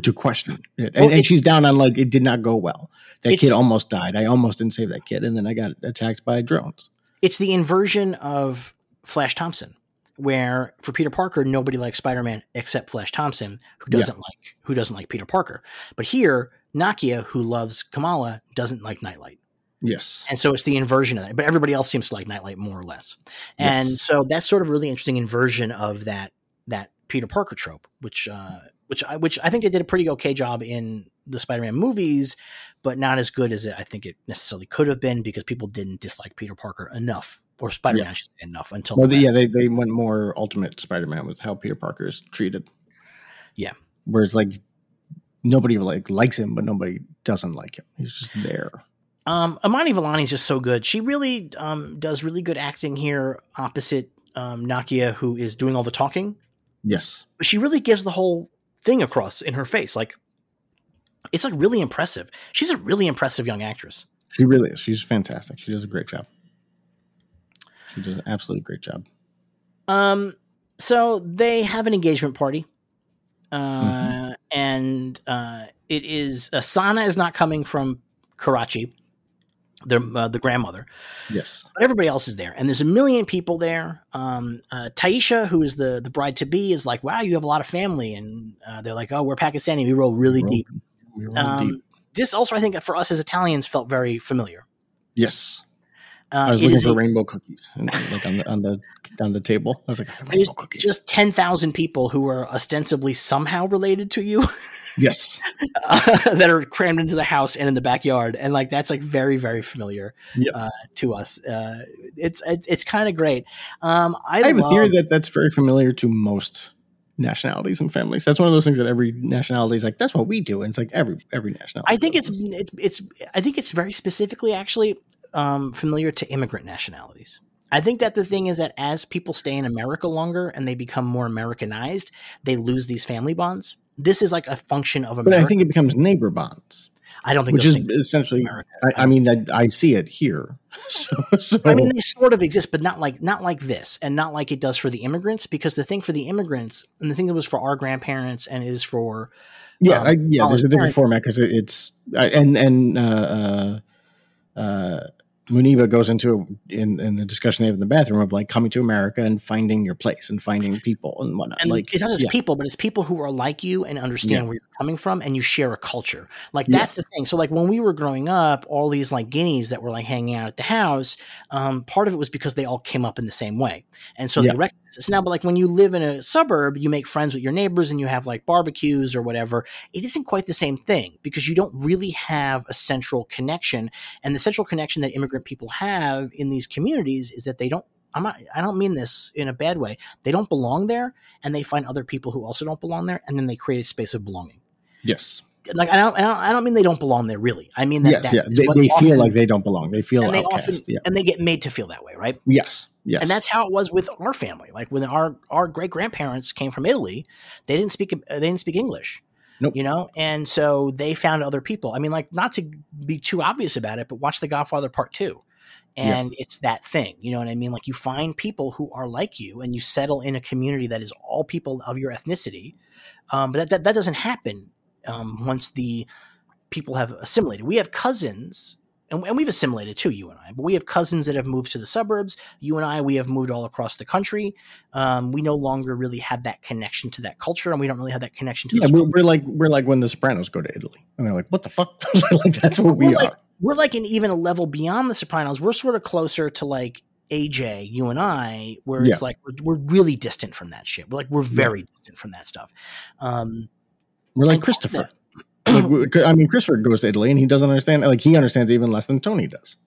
to question it. Well, And, and she's down on like it did not go well. That kid almost died. I almost didn't save that kid, and then I got attacked by drones. it's the inversion of Flash Thompson. where for Peter Parker, nobody likes Spider Man except Flash Thompson, who doesn't like who doesn't like Peter Parker. But here, Nakia, who loves Kamala, doesn't like Nightlight. Yes. And so it's the inversion of that. But everybody else seems to like Nightlight more or less. And Yes. so that's sort of really interesting inversion of that that Peter Parker trope, which uh, which I which I think they did a pretty okay job in the Spider-Man movies, but not as good as it, I think it necessarily could have been because people didn't dislike Peter Parker enough, or Spider-Man Yeah. Say enough until Well, the yeah, they, they went more Ultimate Spider-Man with how Peter Parker is treated. Yeah. Whereas like nobody like likes him, but nobody doesn't like him. He's just there. Um, Iman Vellani is just so good. She really um, does really good acting here, opposite um, Nakia, who is doing all the talking. Yes. But she really gives the whole thing across in her face. Like, it's like really impressive. She's a really impressive young actress. She really is. She's fantastic. She does a great job. She does an absolutely great job. Um, so they have an engagement party, uh, Mhm. and uh, it is Asana is not coming from Karachi, their uh, the grandmother. Yes. but everybody else is there and there's a million people there um, uh, Tyesha who is the the bride to be is like wow you have a lot of family and uh, they're like oh we're pakistani we roll really Roll- deep We roll um, deep. this also i think for us as italians felt very familiar Yes. Uh, I was looking for a- rainbow cookies and, like on the on the [laughs] on the table. I was like, there's cookies. just 10,000 people who are ostensibly somehow related to you [laughs] yes. that are crammed into the house and in the backyard and like that's like very very familiar Yeah. uh, to us uh, it's it's, it's kind of great um, I, I have love, a theory that that's very familiar to most nationalities and families. That's one of those things that every nationality is like, that's what we do. And it's like every every nationality. I think does it's it's it's I think it's very specifically actually um, familiar to immigrant nationalities. I think that the thing is that as people stay in America longer and they become more Americanized, they lose these family bonds. This is like a function of But America. I think it becomes neighbor bonds, I don't think which is things exist in essentially. America. I, I mean, I, I see it here. [laughs] So, so I mean, they sort of exist, but not like not like this, and not like it does for the immigrants. Because the thing for the immigrants, and the thing that was for our grandparents, and is for yeah, um, I, yeah. There's a different parents- format because it, it's I- and and uh, uh, Muneeba goes into in, in the discussion they have in the bathroom of like coming to America and finding your place and finding people and whatnot. and like it's not just yeah. people, but it's people who are like you and understand Yeah. where you're coming from, and you share a culture. Like Yeah. that's the thing. So like when we were growing up, all these like guineas that were like hanging out at the house, um, part of it was because they all came up in the same way, and so Yeah. they recognize us now. But like when you live in a suburb, you make friends with your neighbors and you have like barbecues or whatever. It isn't quite the same thing because you don't really have a central connection, and the central connection that immigrant people have in these communities is that they don't. I'm not, I don't mean this in a bad way. They don't belong there, and they find other people who also don't belong there, and then they create a space of belonging. yes, Like I don't, I don't, I don't mean they don't belong there. Really, I mean that. yes, that yeah. They, they feel like they don't belong. They feel and they outcast. often yeah. and they get made to feel that way, right? Yes. Yes. And that's how it was with our family. Like when our our great grandparents came from Italy, they didn't speak they didn't speak English. Nope. You know, and so they found other people. I mean, like not to be too obvious about it, but watch The Godfather Part Two, and it's that thing. You know what I mean? Like you find people who are like you, and you settle in a community that is all people of your ethnicity. Um, but that, that that doesn't happen um, once the people have assimilated. We have cousins. And, and we've assimilated too, you and I. But we have cousins that have moved to the suburbs you and I, we have moved all across the country. Um, we no longer really have that connection to that culture, and we don't really have that connection to. yeah, we're, we're like we're like when the Sopranos go to Italy, and they're like, "What the fuck?" [laughs] like that's what we we're are. like, we're like an even a level beyond the Sopranos. We're sort of closer to like AJ, you and I, where it's like we're, we're really distant from that shit. We're like we're very distant from that stuff. Um, We're like Christopher. Like, I mean, Christopher goes to Italy and he doesn't understand. Like he understands even less than Tony does.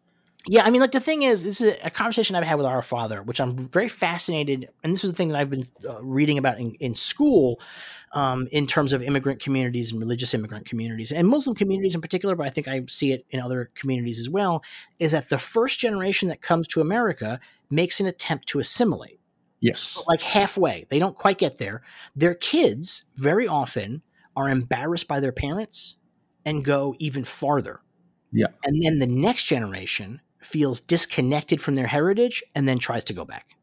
Yeah, I mean, like the thing is, this is a conversation I've had with our father, which I'm very fascinated, and this is the thing that I've been uh, reading about in, in school, um, in terms of immigrant communities and religious immigrant communities and Muslim communities in particular, but I think I see it in other communities as well. Is that the first generation that comes to America makes an attempt to assimilate, Yes. like halfway. They don't quite get there. Their kids very often are embarrassed by their parents and go even farther. Yeah. And then the next generation feels disconnected from their heritage and then tries to go back.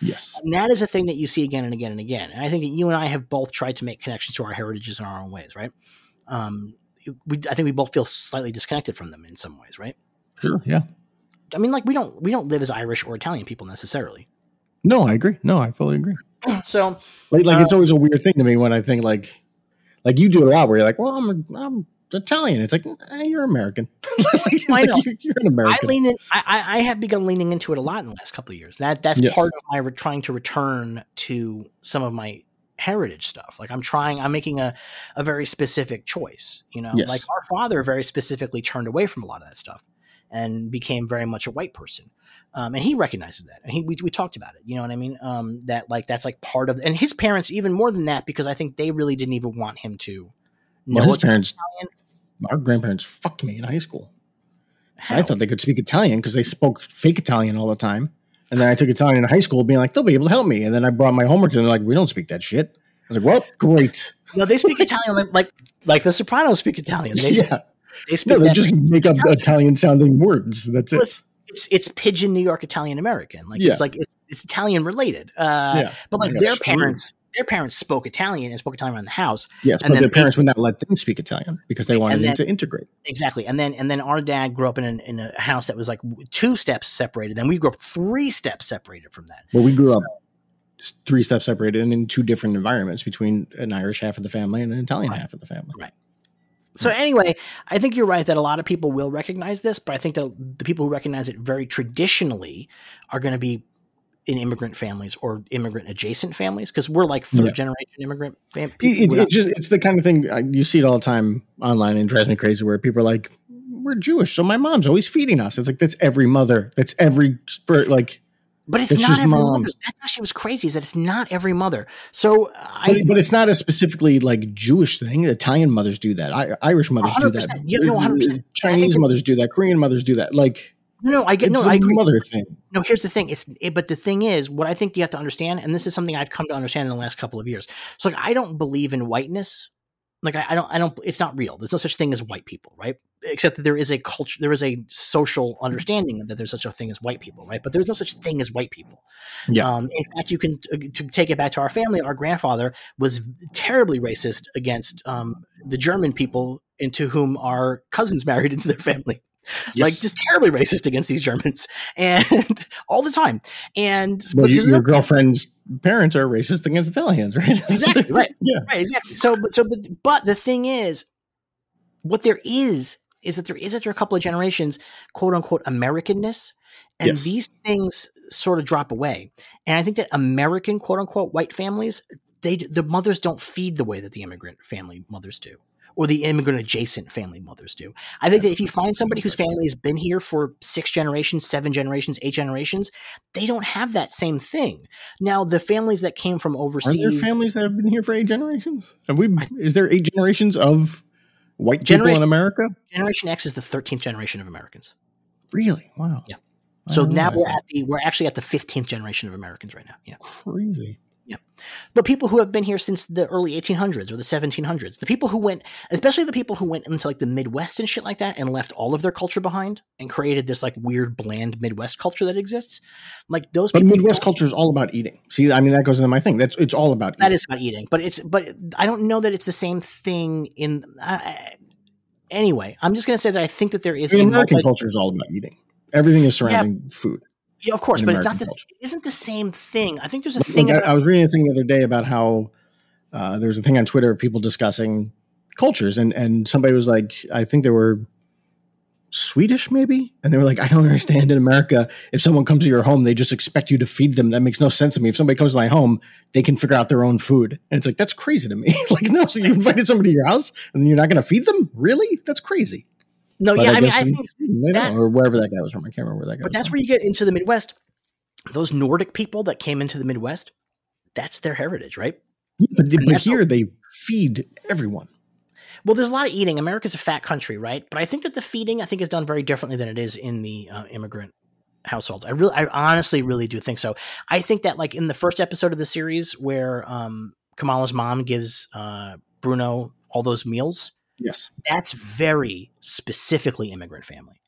Yes. And that is a thing that you see again and again and again. And I think that you and I have both tried to make connections to our heritages in our own ways, right? Um, we, I think we both feel slightly disconnected from them in some ways, right? Sure. Yeah. I mean, like we don't we don't live as Irish or Italian people necessarily. No, I agree. No, I fully agree. So Like, like Uh, it's always a weird thing to me when I think like, like you do it a lot where you're like, well, I'm I'm Italian. It's like eh, you're American. like, I know. like, you're, you're an I lean in. I, I I have begun leaning into it a lot in the last couple of years. That that's Yes. part of my re- trying to return to some of my heritage stuff. Like I'm trying. I'm making a a very specific choice. You know, Yes. like our father very specifically turned away from a lot of that stuff and became very much a white person. Um, and he recognizes that, and he we, we talked about it. You know what I mean? Um, that like that's like part of, and his parents even more than that because I think they really didn't even want him to know well, his parents, Italian. our grandparents, fucked me in high school. So I thought they could speak Italian because they spoke fake Italian all the time. And then I took Italian in high school, being like, they'll be able to help me. And then I brought my homework, and they're like, we don't speak that shit. I was like, well, [laughs] great. No, they speak Italian like, like the Sopranos speak Italian. They, [laughs] yeah. they speak No, they just make up Italian sounding words. That's it. It's, it's pidgin New York Italian American. Like Yeah. it's like it's, it's Italian related. Uh, yeah. but like their screwed. parents, their parents spoke Italian and spoke Italian around the house. Yes, and but then their parents would not let them speak Italian because they wanted And them to integrate. Exactly. And then and then our dad grew up in an, in a house that was like two steps separated. And we grew up three steps separated from that. Well, we grew up three steps separated and in two different environments between an Irish half of the family and an Italian Right. half of the family. So anyway, I think you're right that a lot of people will recognize this, but I think that the people who recognize it very traditionally are going to be in immigrant families or immigrant adjacent families because we're like third Yeah. generation immigrant fam- It, it, it just, it's the kind of thing I, you see it all the time online and drives me crazy where people are like, we're Jewish, so my mom's always feeding us. It's like, that's every mother. That's every, like, But it's, It's not every mom. mother. That's actually what's crazy is that it's not every mother. So I, but, but it's not a specifically like Jewish thing. Italian mothers do that. I, Irish mothers do that. You know, 100%. Chinese mothers do that. Korean mothers do that. Like, no, I get it's no, I agree. mother thing. No, here's the thing. It's it, but the thing is, what I think you have to understand, and this is something I've come to understand in the last couple of years. So, like, I don't believe in whiteness. Like, I, I don't, I don't. It's not real. There's no such thing as white people, right? Except that there is a culture, there is a social understanding that there's such a thing as white people, right? But there's no such thing as white people. Yeah. Um, in fact, you can uh, to take it back to our family. Our grandfather was terribly racist against um, the German people into whom our cousins [laughs] married into their family [laughs] like just terribly racist against these Germans and [laughs] all the time. And Well, you, your girlfriend's parents are racist against Italians, right? [laughs] Exactly, right. Yeah. right, exactly. So, but so, but, but the thing is, what there is is that there is after a couple of generations, quote unquote, Americanness, and Yes. these things sort of drop away. And I think that American, quote unquote, white families, they the mothers don't feed the way that the immigrant family mothers do. Or the immigrant adjacent family mothers do. I think that if you find somebody whose family has been here for six generations, seven generations, eight generations, they don't have that same thing. Now, the families that came from overseas, there families that have been here for eight generations? Have we? Is there eight generations of white people in America? Generation X is the 13th generation of Americans. Really? Wow. Yeah. I So now we're at the we're actually at the 15th generation of Americans right now. Yeah. that. Crazy. But people who have been here since the early 1800s or the 1700s, the people who went, especially the people who went into like the Midwest and shit like that and left all of their culture behind and created this like weird bland Midwest culture that exists, like those But people. Midwest culture is all about eating. See, I mean, that goes into my thing. That's it's all about that eating. is about eating, but it's but I don't know that it's the same thing in. Uh, anyway, I'm just gonna say that I think that there is I mean, American multi- culture is all about eating. Everything is surrounding food. Yeah, of course, but it's not American the, culture. it isn't the same thing. I think there's a thing I, about I was reading a thing the other day about how uh, there's a thing on Twitter of people discussing cultures, and and somebody was like, I think they were Swedish, maybe, and they were like, I don't understand. In America, if someone comes to your home, they just expect you to feed them. That makes no sense to me. If somebody comes to my home, they can figure out their own food, and it's like that's crazy to me. [laughs] like, no, so you invited somebody to your house, and you're not going to feed them? Really? That's crazy. No, But yeah. I, mean, guess I think that- or wherever that guy was from. I can't remember where that guy. But that's from. where you get into the Midwest. Those Nordic people that came into the Midwest, that's their heritage, right? But, but here they feed everyone. Well, there's a lot of eating. America's a fat country, right? But I think that the feeding, I think, is done very differently than it is in the uh, immigrant households. I really, I honestly, really do think so. I think that, like in the first episode of the series, where um, Kamala's mom gives uh, Bruno all those meals, Yes. that's very specifically immigrant family.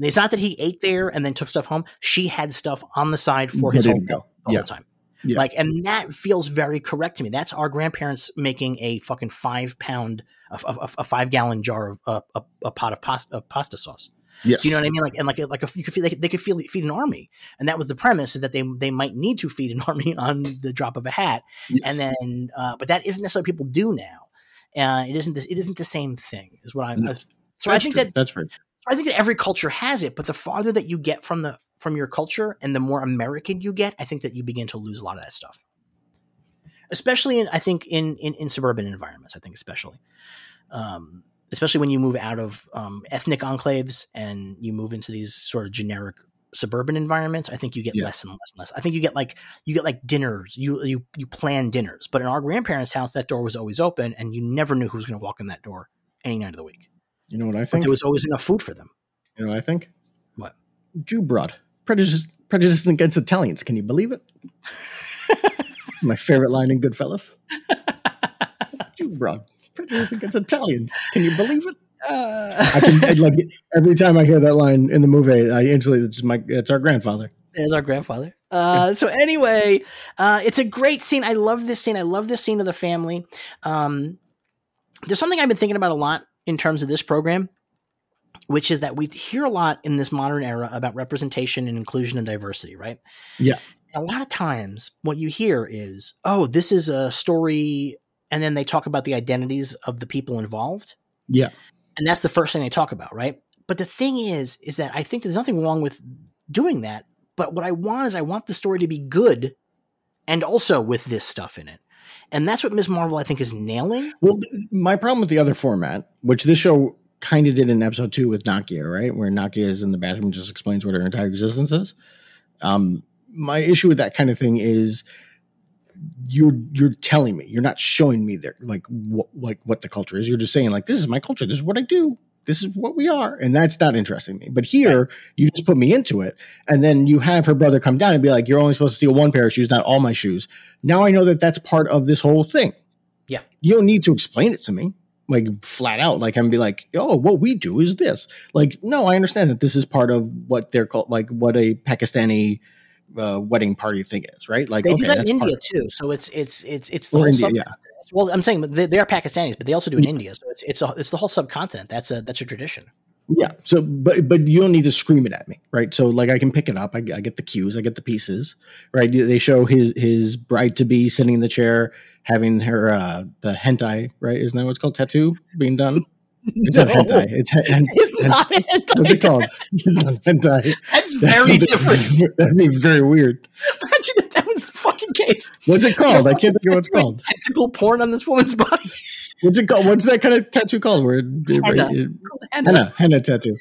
It's not that he ate there and then took stuff home. She had stuff on the side for his whole to go. the time. Yeah. Like, and that feels very correct to me. That's our grandparents making a fucking five pound, a, a, a five gallon jar of uh, a, a pot of pasta, of pasta sauce. Yes. Do you know what I mean? Like and like like a, you could feel like they could feel feed an army, and that was the premise is that they they might need to feed an [laughs] army on the drop of a hat, Yes. and then uh, but that isn't necessarily what people do now. Uh, it isn't this, it isn't the same thing is what I'm. No. So I think true. that that's right. I think that every culture has it, but the farther that you get from the from your culture and the more American you get, I think that you begin to lose a lot of that stuff. Especially in I think in in, in suburban environments, I think especially. Um, especially when you move out of um, ethnic enclaves and you move into these sort of generic suburban environments, I think you get Yeah. less and less and less. I think you get like you get like dinners. You you you plan dinners, but in our grandparents' house, that door was always open, and you never knew who was going to walk in that door any night of the week. You know what I But think? there was always enough food for them. you know what I think? What? Jew broad. Prejudice prejudice against Italians. Can you believe it? [laughs] it's my favorite line in Goodfellas. Jew broad. Prejudice against Italians. Can you believe it? I can I, [laughs] like every time I hear that line in the movie, I instantly it's my it's our grandfather. It's our grandfather. Uh, so anyway, uh, it's a great scene. I love this scene. I love this scene of the family. Um, there's something I've been thinking about a lot in terms of this program, which is that we hear a lot in this modern era about representation and inclusion and diversity, right? Yeah. A lot of times, what you hear is, "Oh, this is a story," and then they talk about the identities of the people involved Yeah. And that's the first thing they talk about right? But the thing is is that i think there's nothing wrong with doing that. But what i want is i want the story to be good and also with this stuff in it. And that's what ms marvel i think is nailing. Well, my problem with the other format, which this show kind of did in episode two with Nakia, right, where Nakia is in the bathroom and just explains what her entire existence is. Um, my issue with that kind of thing is you're you're telling me you're not showing me there like what like what the culture is. You're just saying like this is my culture. This is what I do. This is what we are, and that's not interesting me. But here, you just put me into it, and then you have her brother come down and be like, "You're only supposed to steal one pair of shoes, not all my shoes." Now I know that that's part of this whole thing Yeah. you don't need to explain it to me like flat out like and be like oh what we do is this like no i understand that this is part of what they're called like what a pakistani uh, wedding party thing is right? Like they okay do that in india too so it's it's it's it's the whole india sub- yeah. well i'm saying they, they are pakistanis but they also do in india so it's it's a, it's the whole subcontinent. That's a that's a tradition. Yeah so but but you don't need to scream it at me right? So like i can pick it up i, I get the cues i get the pieces right? They show his his bride to be sitting in the chair having her uh the hentai right? Isn't that what's called? Tattoo being done it's [laughs] not No. hentai it's hen- hen- it's hen- not hentai. what's it called it's not hentai that's That's very different [laughs] That'd be very weird. imagine if that was the fucking case What's it called? I can't think of what it's called. tentacle porn on this woman's body What's it called? What's that kind of tattoo called? Where Henna. it- Henna. henna, henna tattoo.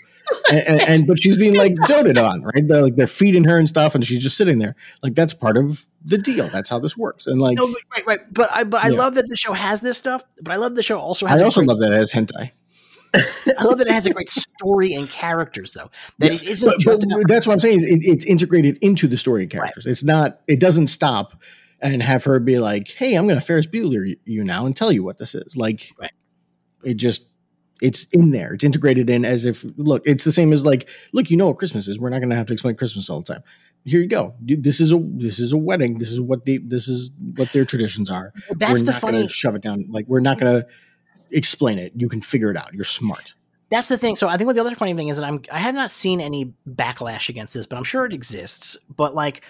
And, and, and but she's being like doted on, right? They're like they're feeding her and stuff, and she's just sitting there. Like that's part of the deal. That's how this works. And like No, but- right, right. But I, but I Yeah. love that the show has this stuff. But I love the show also has. I also great, love that it has hentai. I love that it has a great story and characters, though. That Yeah. it isn't But, just. but that's what I'm saying. It, it's integrated into the story and characters. It's not. It doesn't stop and have her be like, "Hey, I'm going to Ferris Bueller you now and tell you what this is." Like, Right. it just it's in there. It's integrated in as if look. It's the same as like, look, you know what Christmas is. We're not going to have to explain Christmas all the time. Here you go. Dude, This is a this is a wedding. This is what the this is what their traditions are. Well, that's we're the not going funny. to shove it down. Like we're not going to explain it. You can figure it out. You're smart. That's the thing. So I think what the other funny thing is that I'm I have not seen any backlash against this, but I'm sure it exists. But like,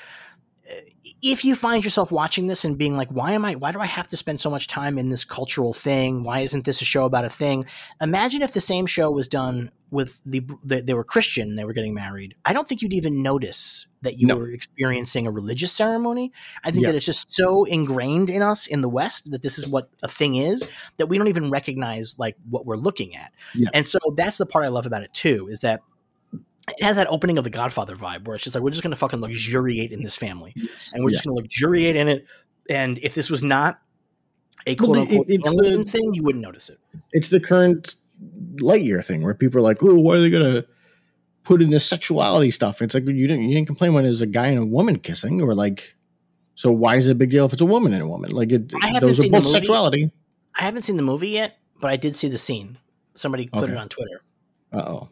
if you find yourself watching this and being like, why am I? Why do I have to spend so much time in this cultural thing? Why isn't this a show about a thing? Imagine if the same show was done with the, the they were Christian they were getting married. I don't think you'd even notice that you No. were experiencing a religious ceremony. I think Yeah. that it's just so ingrained in us in the West that this is what a thing is that we don't even recognize like what we're looking at. Yeah. And so that's the part I love about it too, is that it has that opening of the Godfather vibe where it's just like we're just gonna fucking luxuriate in this family. And we're Yeah. just gonna luxuriate in it. And if this was not a Well, quote the- unquote it- alien the- thing, you wouldn't notice it. it's the current Lightyear thing where people are like, "Oh, why are they gonna put in this sexuality stuff?" It's like you didn't you didn't complain when it was a guy and a woman kissing, or like, so why is it a big deal if it's a woman and a woman? Like, it, those are both sexuality. I haven't seen the movie yet, but I did see the scene. Somebody put Okay. it on Twitter. Uh oh.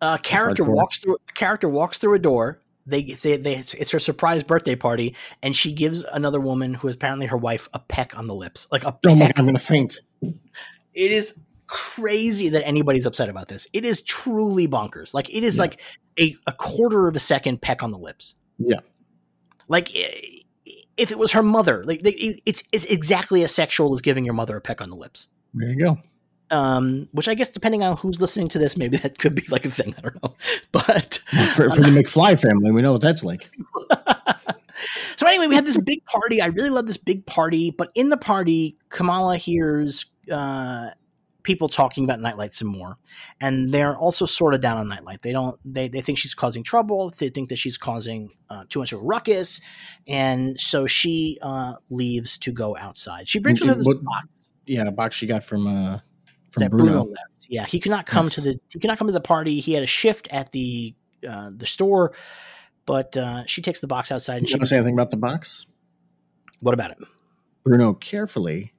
A character Hardcore. walks through. A character walks through a door. They, they, they it's, her surprise birthday party, and she gives another woman who is apparently her wife a peck on the lips, like a Oh my god, peck. I'm gonna faint. It is crazy that anybody's upset about this. It is truly bonkers. Like it is Yeah. like a, a quarter of a second peck on the lips. Yeah. Like if it was her mother, like it's it's exactly as sexual as giving your mother a peck on the lips. There you go. Um, which I guess depending on who's listening to this, maybe that could be like a thing. I don't know, [laughs] but For, for the McFly family, we know what that's like. [laughs] so anyway, we had this big party. I really love this big party, but in the party, Kamala hears uh, people talking about Nightlight some more, and they're also sort of down on Nightlight. They don't. They they think she's causing trouble. They think that she's causing uh, too much of a ruckus, and so she uh, leaves to go outside. She brings with her this What- box Yeah, a box she got from uh from that Bruno. Bruno left. Yeah, he could not come Yes. to the he could not come to the party. He had a shift at the uh, the store, but uh, she takes the box outside and You she. to say anything about the box? What about it? Bruno carefully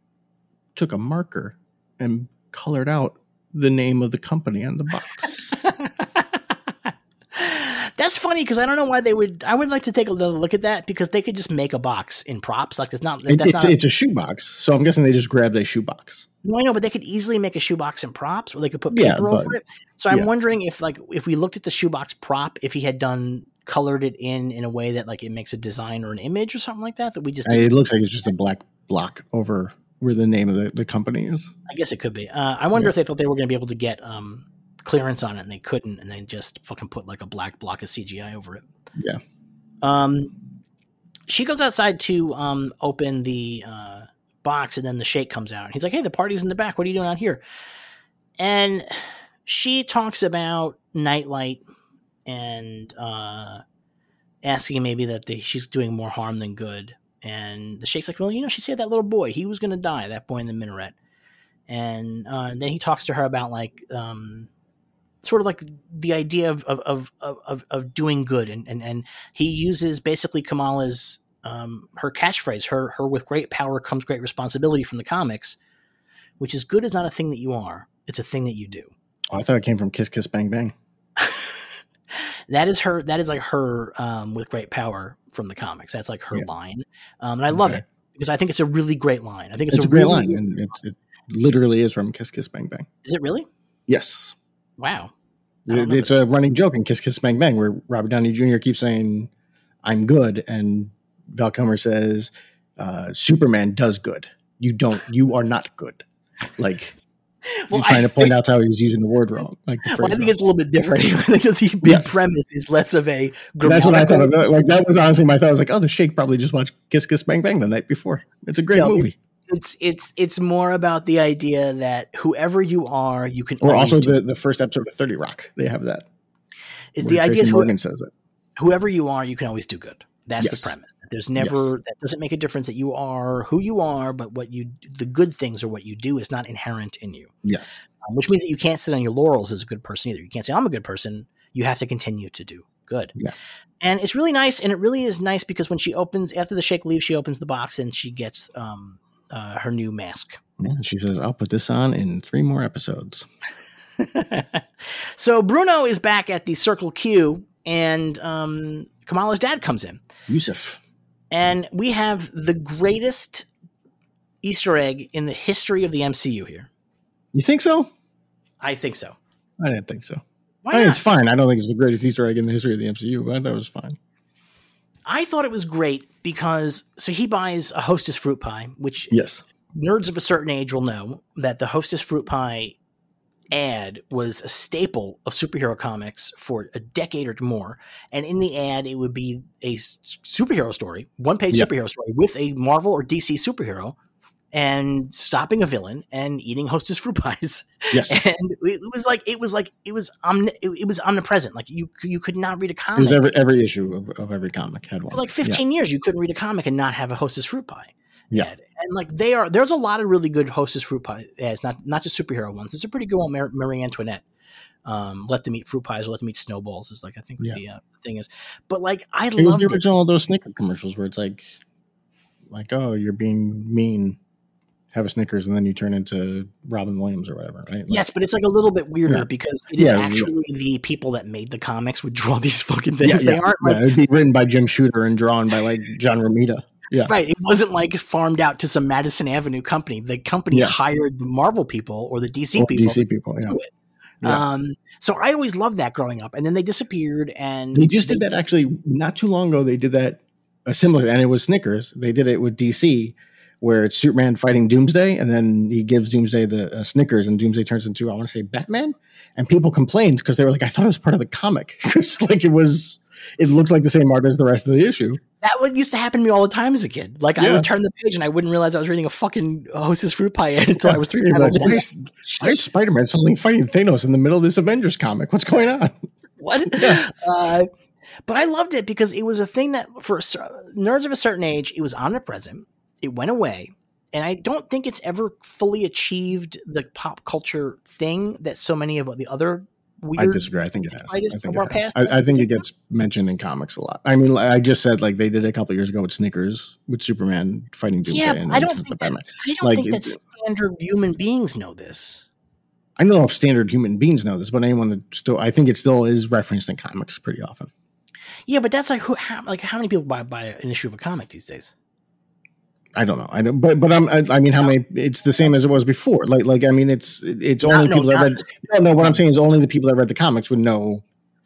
took a marker and colored out the name of the company on the box. That's funny because I don't know why they would. I would like to take a little look at that because they could just make a box in props. Like it's not. It- it's, not it's a shoebox, so I'm guessing they just grabbed a shoebox. no, I know, but they could easily make a shoebox in props, or they could put Yeah, paper but- over it. So I'm yeah. wondering if, like, if we looked at the shoebox prop, if he had done colored it in in a way that like it makes a design or an image or something like that. That we just. It looks like it's just a black block over where the name of the, the company is. I guess it could be. Uh, I wonder Yeah. if they thought they were going to be able to get um, clearance on it and they couldn't, and they just fucking put like a black block of CGI over it. Yeah. Um, she goes outside to um open the uh, box, and then the Sheikh comes out. He's like, "Hey, the party's in the back. What are you doing out here?" And she talks about nightlight and uh, asking maybe that they, she's doing more harm than good. And the Sheikh's like, "Well, you know, she said that little boy, he was going to die. That boy in the minaret." And uh, then he talks to her about like um, sort of like the idea of of of of, of doing good, and, and and he uses basically Kamala's um, her catchphrase, her her with great power comes great responsibility from the comics, which is good is not a thing that you are; it's a thing that you do. Oh, I thought it came from Kiss Kiss Bang Bang. [laughs] that is her. That is like her um, with great power from the comics. That's like her Yeah. line, um, and I love it because I think it's a really great line. I think it's, It's, a great really- line, and it, it literally is from Kiss Kiss Bang Bang. Is it really? Yes, Wow. I don't It- know it's a running joke in Kiss Kiss Bang Bang where Robert Downey Jr. keeps saying, "I'm good," and Val Kilmer says, uh, "Superman does good. You don't. You are not good." Like [laughs] Well, you're trying I to point think- out how he was using the word wrong. Like the [laughs] Well, I think it's a little bit different. [laughs] I think the big Yes. premise is less of a That's what I thought. Of. Like that was honestly my thought. I was like, "Oh, the Sheikh probably just watched Kiss Kiss Bang Bang the night before." It's a great No, movie. It's it's it's it's more about the idea that whoever you are, you can. Or also the, the first episode of Thirty Rock. They have that. the idea is Morgan says that. whoever you are, you can always do good. That's Yes. the premise. There's never that doesn't make a difference that you are who you are, but what you the good things or what you do is not inherent in you. Yes. Um, which means that you can't sit on your laurels as a good person either. You can't say I'm a good person. You have to continue to do good. Yeah. And it's really nice, and it really is nice because when she opens after the Sheikh leaves, she opens the box and she gets um, uh, her new mask. Yeah, she says, "I'll put this on in three more episodes." [laughs] so Bruno is back at the Circle Q, and um, Kamala's dad comes in, Yusuf. and we have the greatest Easter egg in the history of the MCU here. You think so? I think so. I didn't think so. Why I not? it's fine. I don't think it's the greatest Easter egg in the history of the MCU, but that was fine. I thought it was great because so he buys a Hostess fruit pie, which Yes. nerds of a certain age will know that the Hostess fruit pie ad was a staple of superhero comics for a decade or more. And in the ad, it would be a superhero story, one page Yeah. superhero story with a Marvel or DC superhero and stopping a villain and eating Hostess fruit pies. Yes. [laughs] And it was like it was like it was omni- it, it was omnipresent. Like you you could not read a It comic was every every issue of, of every comic had one. for like 15 years you couldn't read a comic and not have a hostess fruit pie Yeah. ad. and like they are there's a lot of really good hostess fruit pie ads not not just superhero ones it's a pretty good one Mar- marie antoinette um, let them eat fruit pies or let them eat snowballs is like i think Yeah. the uh, thing is but like i love the it original of those Snicker commercials where it's like, like, oh, you're being mean. Have a Snickers, and then you turn into Robin Williams or whatever, right? Like, yes but it's like a little bit weirder Yeah. because it is Yeah, yeah. actually the people that made the comics would draw [laughs] these fucking yeah, things they yeah, aren't yeah, like it'd be written by Jim Shooter and drawn by like John Romita. Yeah. Right. It wasn't like farmed out to some Madison Avenue company. The company Yeah. hired the Marvel people or the DC people. DC people. Yeah. do it. Yeah. Um, so I always loved that growing up, and then they disappeared. And They just did that actually not too long ago. They did that a similar, and it was Snickers. They did it with DC, where it's Superman fighting Doomsday, and then he gives Doomsday the uh, Snickers, and Doomsday turns into I want to say Batman. And people complained because they were like, I thought it was part of the comic. [laughs] like it was. It looked like the same art as the rest of the issue. That used to happen to me all the time as a kid. Like I would turn the page and I wouldn't realize I was reading a fucking Hostess fruit pie [laughs] until I was three panels like, in. why is, why is Spider-Man suddenly fighting Thanos in the middle of this Avengers comic? What's going on? what? [laughs] Uh, but I loved it because it was a thing that for nerds of a certain age, it was omnipresent. It went away, and I don't think it's ever fully achieved the pop culture thing that so many of the other I disagree. I think it has. I think, it has. past I, I think it gets mentioned in comics a lot. I mean, I just said like they did it a couple years ago with Snickers, with Superman fighting Doomsday. Yeah, and I don't think that- I don't like, think that standard human beings know this. I don't know if standard human beings know this, but anyone that still, I think it still is referenced in comics pretty often. Yeah, but that's like who? How, like how many people buy buy an issue of a comic these days? I don't know. I don't, but but I'm, I, I mean, how many? It's the same as it was before. Like like I mean, it's it's only no, people that read. No, no. What I'm saying is only the people that read the comics would know.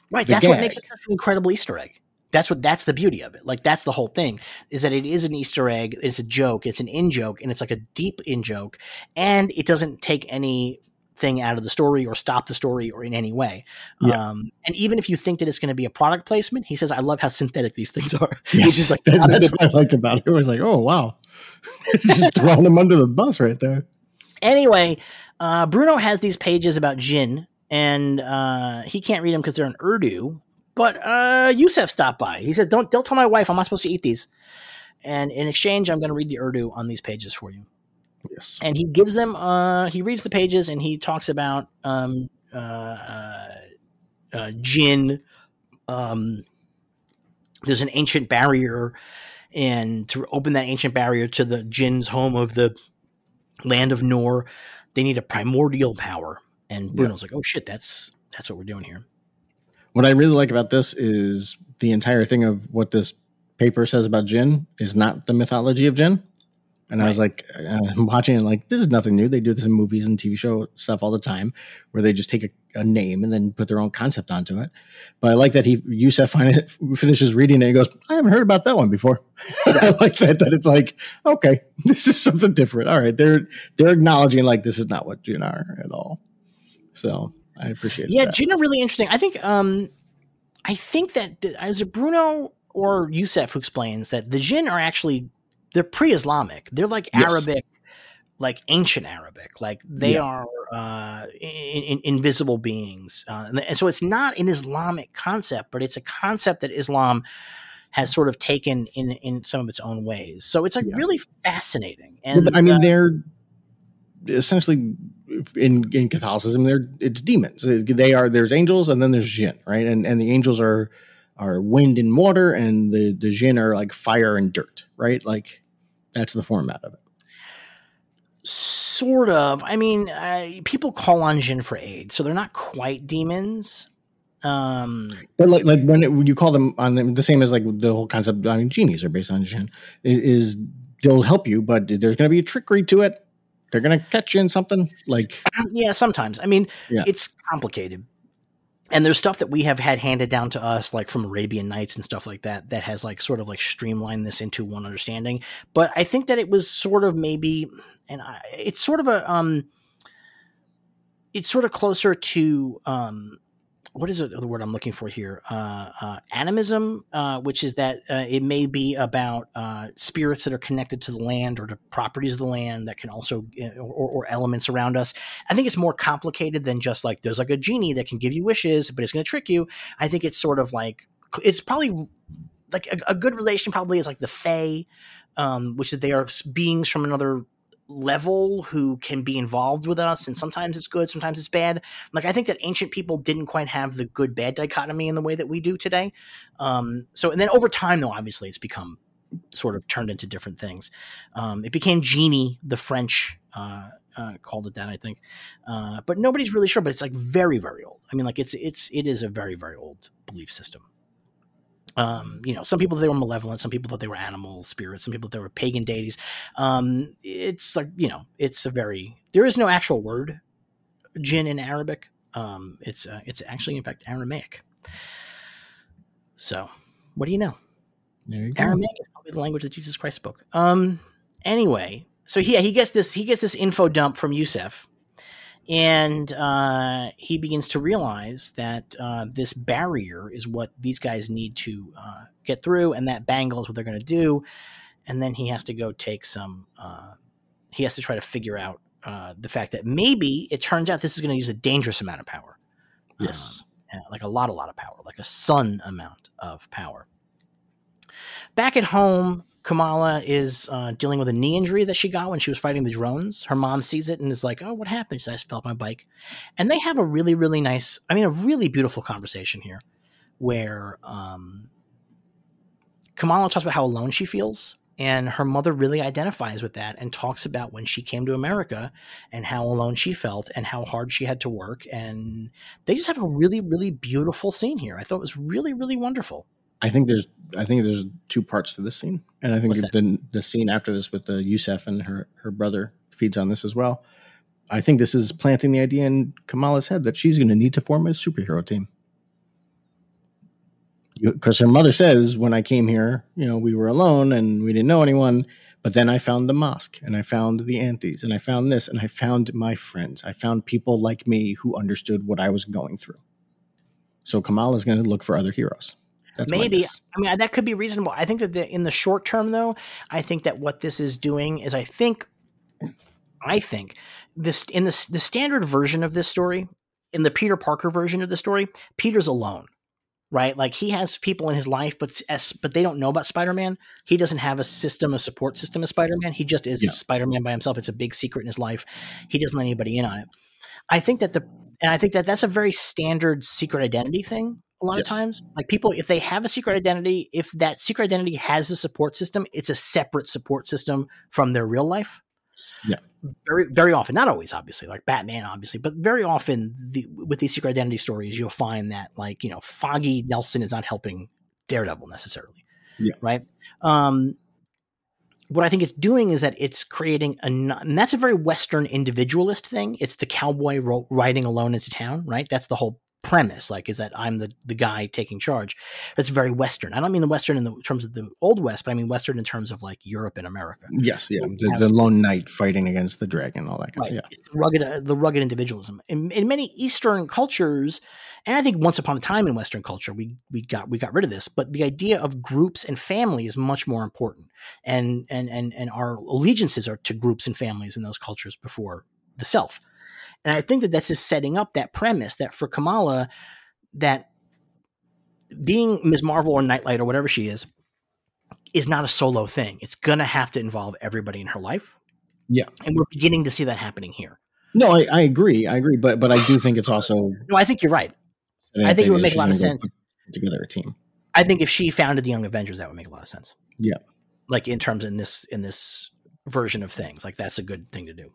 Right. That's what makes it such an incredible Easter egg. That's what that's the beauty of it. Like that's the whole thing is that it is an Easter egg. It's a joke. It's an in joke, and it's like a deep in joke, and it doesn't take anything out of the story or stop the story or in any way. Yeah. Um, and even if you think that it's going to be a product placement, he says, "I love how synthetic these things are." Yes, Which is like, [laughs] that's that's what I liked about it. It was like, oh wow, [laughs] just throwing him under the bus right there. anyway, uh, Bruno has these pages about Djinn, and uh, he can't read them because they're in Urdu. But uh, Yusuf stopped by. He said, "Don't don't tell my wife I'm not supposed to eat these." And in exchange, I'm going to read the Urdu on these pages for you. Yes. And he gives them. Uh, he reads the pages and he talks about um, uh, uh, uh, Djinn. Um, there's an ancient barrier, and to open that ancient barrier to the Djinn's home of the land of Noor, they need a primordial power. And Bruno's like, "Oh shit, that's that's what we're doing here." What I really like about this is the entire thing of what this paper says about Djinn is not the mythology of Djinn. And I was like, uh, I'm watching it like, this is nothing new. They do this in movies and TV show stuff all the time where they just take a, a name and then put their own concept onto it. But I like that he, Yusuf fin- [laughs] finishes reading it and goes, I haven't heard about that one before. [laughs] I like that, that it's like, okay, [laughs] this is something different. All right. They're, they're acknowledging like, this is not what Djinn are at all. So I appreciate it. Yeah, that. Djinn are really interesting. I think um I think that is it Bruno or Yusuf who explains that the Djinn are actually they're pre-Islamic. They're like Yes. Arabic, like ancient Arabic. Like they Yeah. are uh, in, in, invisible beings, uh, and, and so it's not an Islamic concept, but it's a concept that Islam has sort of taken in in some of its own ways. So it's like Yeah. really fascinating. Well, And I mean, uh, they're essentially in in Catholicism. They're it's demons. They are there's angels and then there's jinn, right? And and the angels are are wind and water, and the the jinn are like fire and dirt, right? Like that's the format of it. Sort of. I mean, uh, people call on Jin for aid, so they're not quite demons. Um, But like like when, it, when you call them on them, the same as like the whole concept. I mean, genies are based on jinn. i- Is they'll help you, but there's going to be a trickery to it. They're going to catch you in something like yeah, sometimes. I mean, Yeah. it's complicated. And there's stuff that we have had handed down to us, like from Arabian Nights and stuff like that, that has like sort of like streamlined this into one understanding. But I think that it was sort of maybe, and I, it's sort of a, um, it's sort of closer to, um, what is the word I'm looking for here? Uh, uh, animism, uh, which is that uh, it may be about uh, spirits that are connected to the land or to properties of the land that can also, or, or elements around us. I think it's more complicated than just like there's like a genie that can give you wishes, but it's going to trick you. I think it's sort of like it's probably like a, a good relation. Probably is like the Fae, um, which is they are beings from another level who can be involved with us, and sometimes it's good, sometimes it's bad. Like I think that ancient people didn't quite have the good bad dichotomy in the way that we do today. Um, so and then over time, though, obviously it's become sort of turned into different things. Um, it became genie, the French. Uh, uh, called it that, I think, uh, but nobody's really sure. But it's like very, very old. I mean, like it's it's it is a very, very old belief system. Um, you know, some people they were malevolent, some people thought they were animal spirits, some people thought they were pagan deities. Um, it's like you know, it's a very there is no actual word jinn in Arabic. Um, it's uh, it's actually in fact Aramaic. So, what do you know? There you go. Aramaic is probably the language that Jesus Christ spoke. Um. Anyway, so yeah, he gets this he gets this info dump from Yusuf, and uh, he begins to realize that uh, this barrier is what these guys need to uh, get through, and that bangle is what they're going to do. And then he has to go take some. Uh, he has to try to figure out uh, the fact that maybe it turns out this is going to use a dangerous amount of power. Yes. Um, like a lot, a lot of power, like a sun amount of power. Back at home, Kamala is uh, dealing with a knee injury that she got when she was fighting the drones. Her mom sees it and is like, "Oh, what happened?" She says, "I fell off my bike," and they have a really, really nice, I mean, a really beautiful conversation here, where um, Kamala talks about how alone she feels, and her mother really identifies with that and talks about when she came to America and how alone she felt and how hard she had to work, and they just have a really, really beautiful scene here. I thought it was really, really wonderful. I think there's I think there's two parts to this scene, and I think the the scene after this with the Yusuf and her her brother feeds on this as well. I think this is planting the idea in Kamala's head that she's going to need to form a superhero team. Because her mother says, when I came here, you know, we were alone and we didn't know anyone. But then I found the mosque and I found the aunties and I found this and I found my friends. I found people like me who understood what I was going through. So Kamala's going to look for other heroes. That's Maybe. I mean that could be reasonable. I think that the, in the short term, though, I think that what this is doing is I think, I think this in the the standard version of this story, in the Peter Parker version of the story, Peter's alone, right? Like he has people in his life, but as but they don't know about Spider Man. He doesn't have a system, a support system of Spider Man. He just is Yeah. Spider Man by himself. It's a big secret in his life. He doesn't let anybody in on it. I think that the and I think that that's a very standard secret identity thing. A lot of times, like people, if they have a secret identity, if that secret identity has a support system, it's a separate support system from their real life. Yeah. Very, very often, not always, obviously, like Batman, obviously, but very often the, with these secret identity stories, you'll find that, like, you know, Foggy Nelson is not helping Daredevil necessarily. Yeah. Right. Um, what I think it's doing is that it's creating a, and that's a very Western individualist thing. It's the cowboy riding alone into town, right? That's the whole premise. Like, is that I'm the the guy taking charge. That's very Western. I don't mean the Western in the terms of the old West, but I mean Western in terms of like Europe and America. Yes, yeah. The, the lone knight fighting against the dragon, all that kind Right. of yeah. It's the rugged, uh, the rugged individualism. In, in many Eastern cultures, and I think once upon a time in Western culture, we we got we got rid of this. But the idea of groups and family is much more important, and and and and our allegiances are to groups and families in those cultures before the self. And I think that that's just setting up that premise that for Kamala, that being Ms. Marvel or Nightlight or whatever she is, is not a solo thing. It's gonna have to involve everybody in her life. Yeah. and we're beginning to see that happening here. No, I, I agree. I agree. But but I do think it's also No, I think you're right. I think it would make a lot of sense. Together a team. I think if she founded the Young Avengers, that would make a lot of sense. Yeah. Like in terms in this in this version of things, like that's a good thing to do,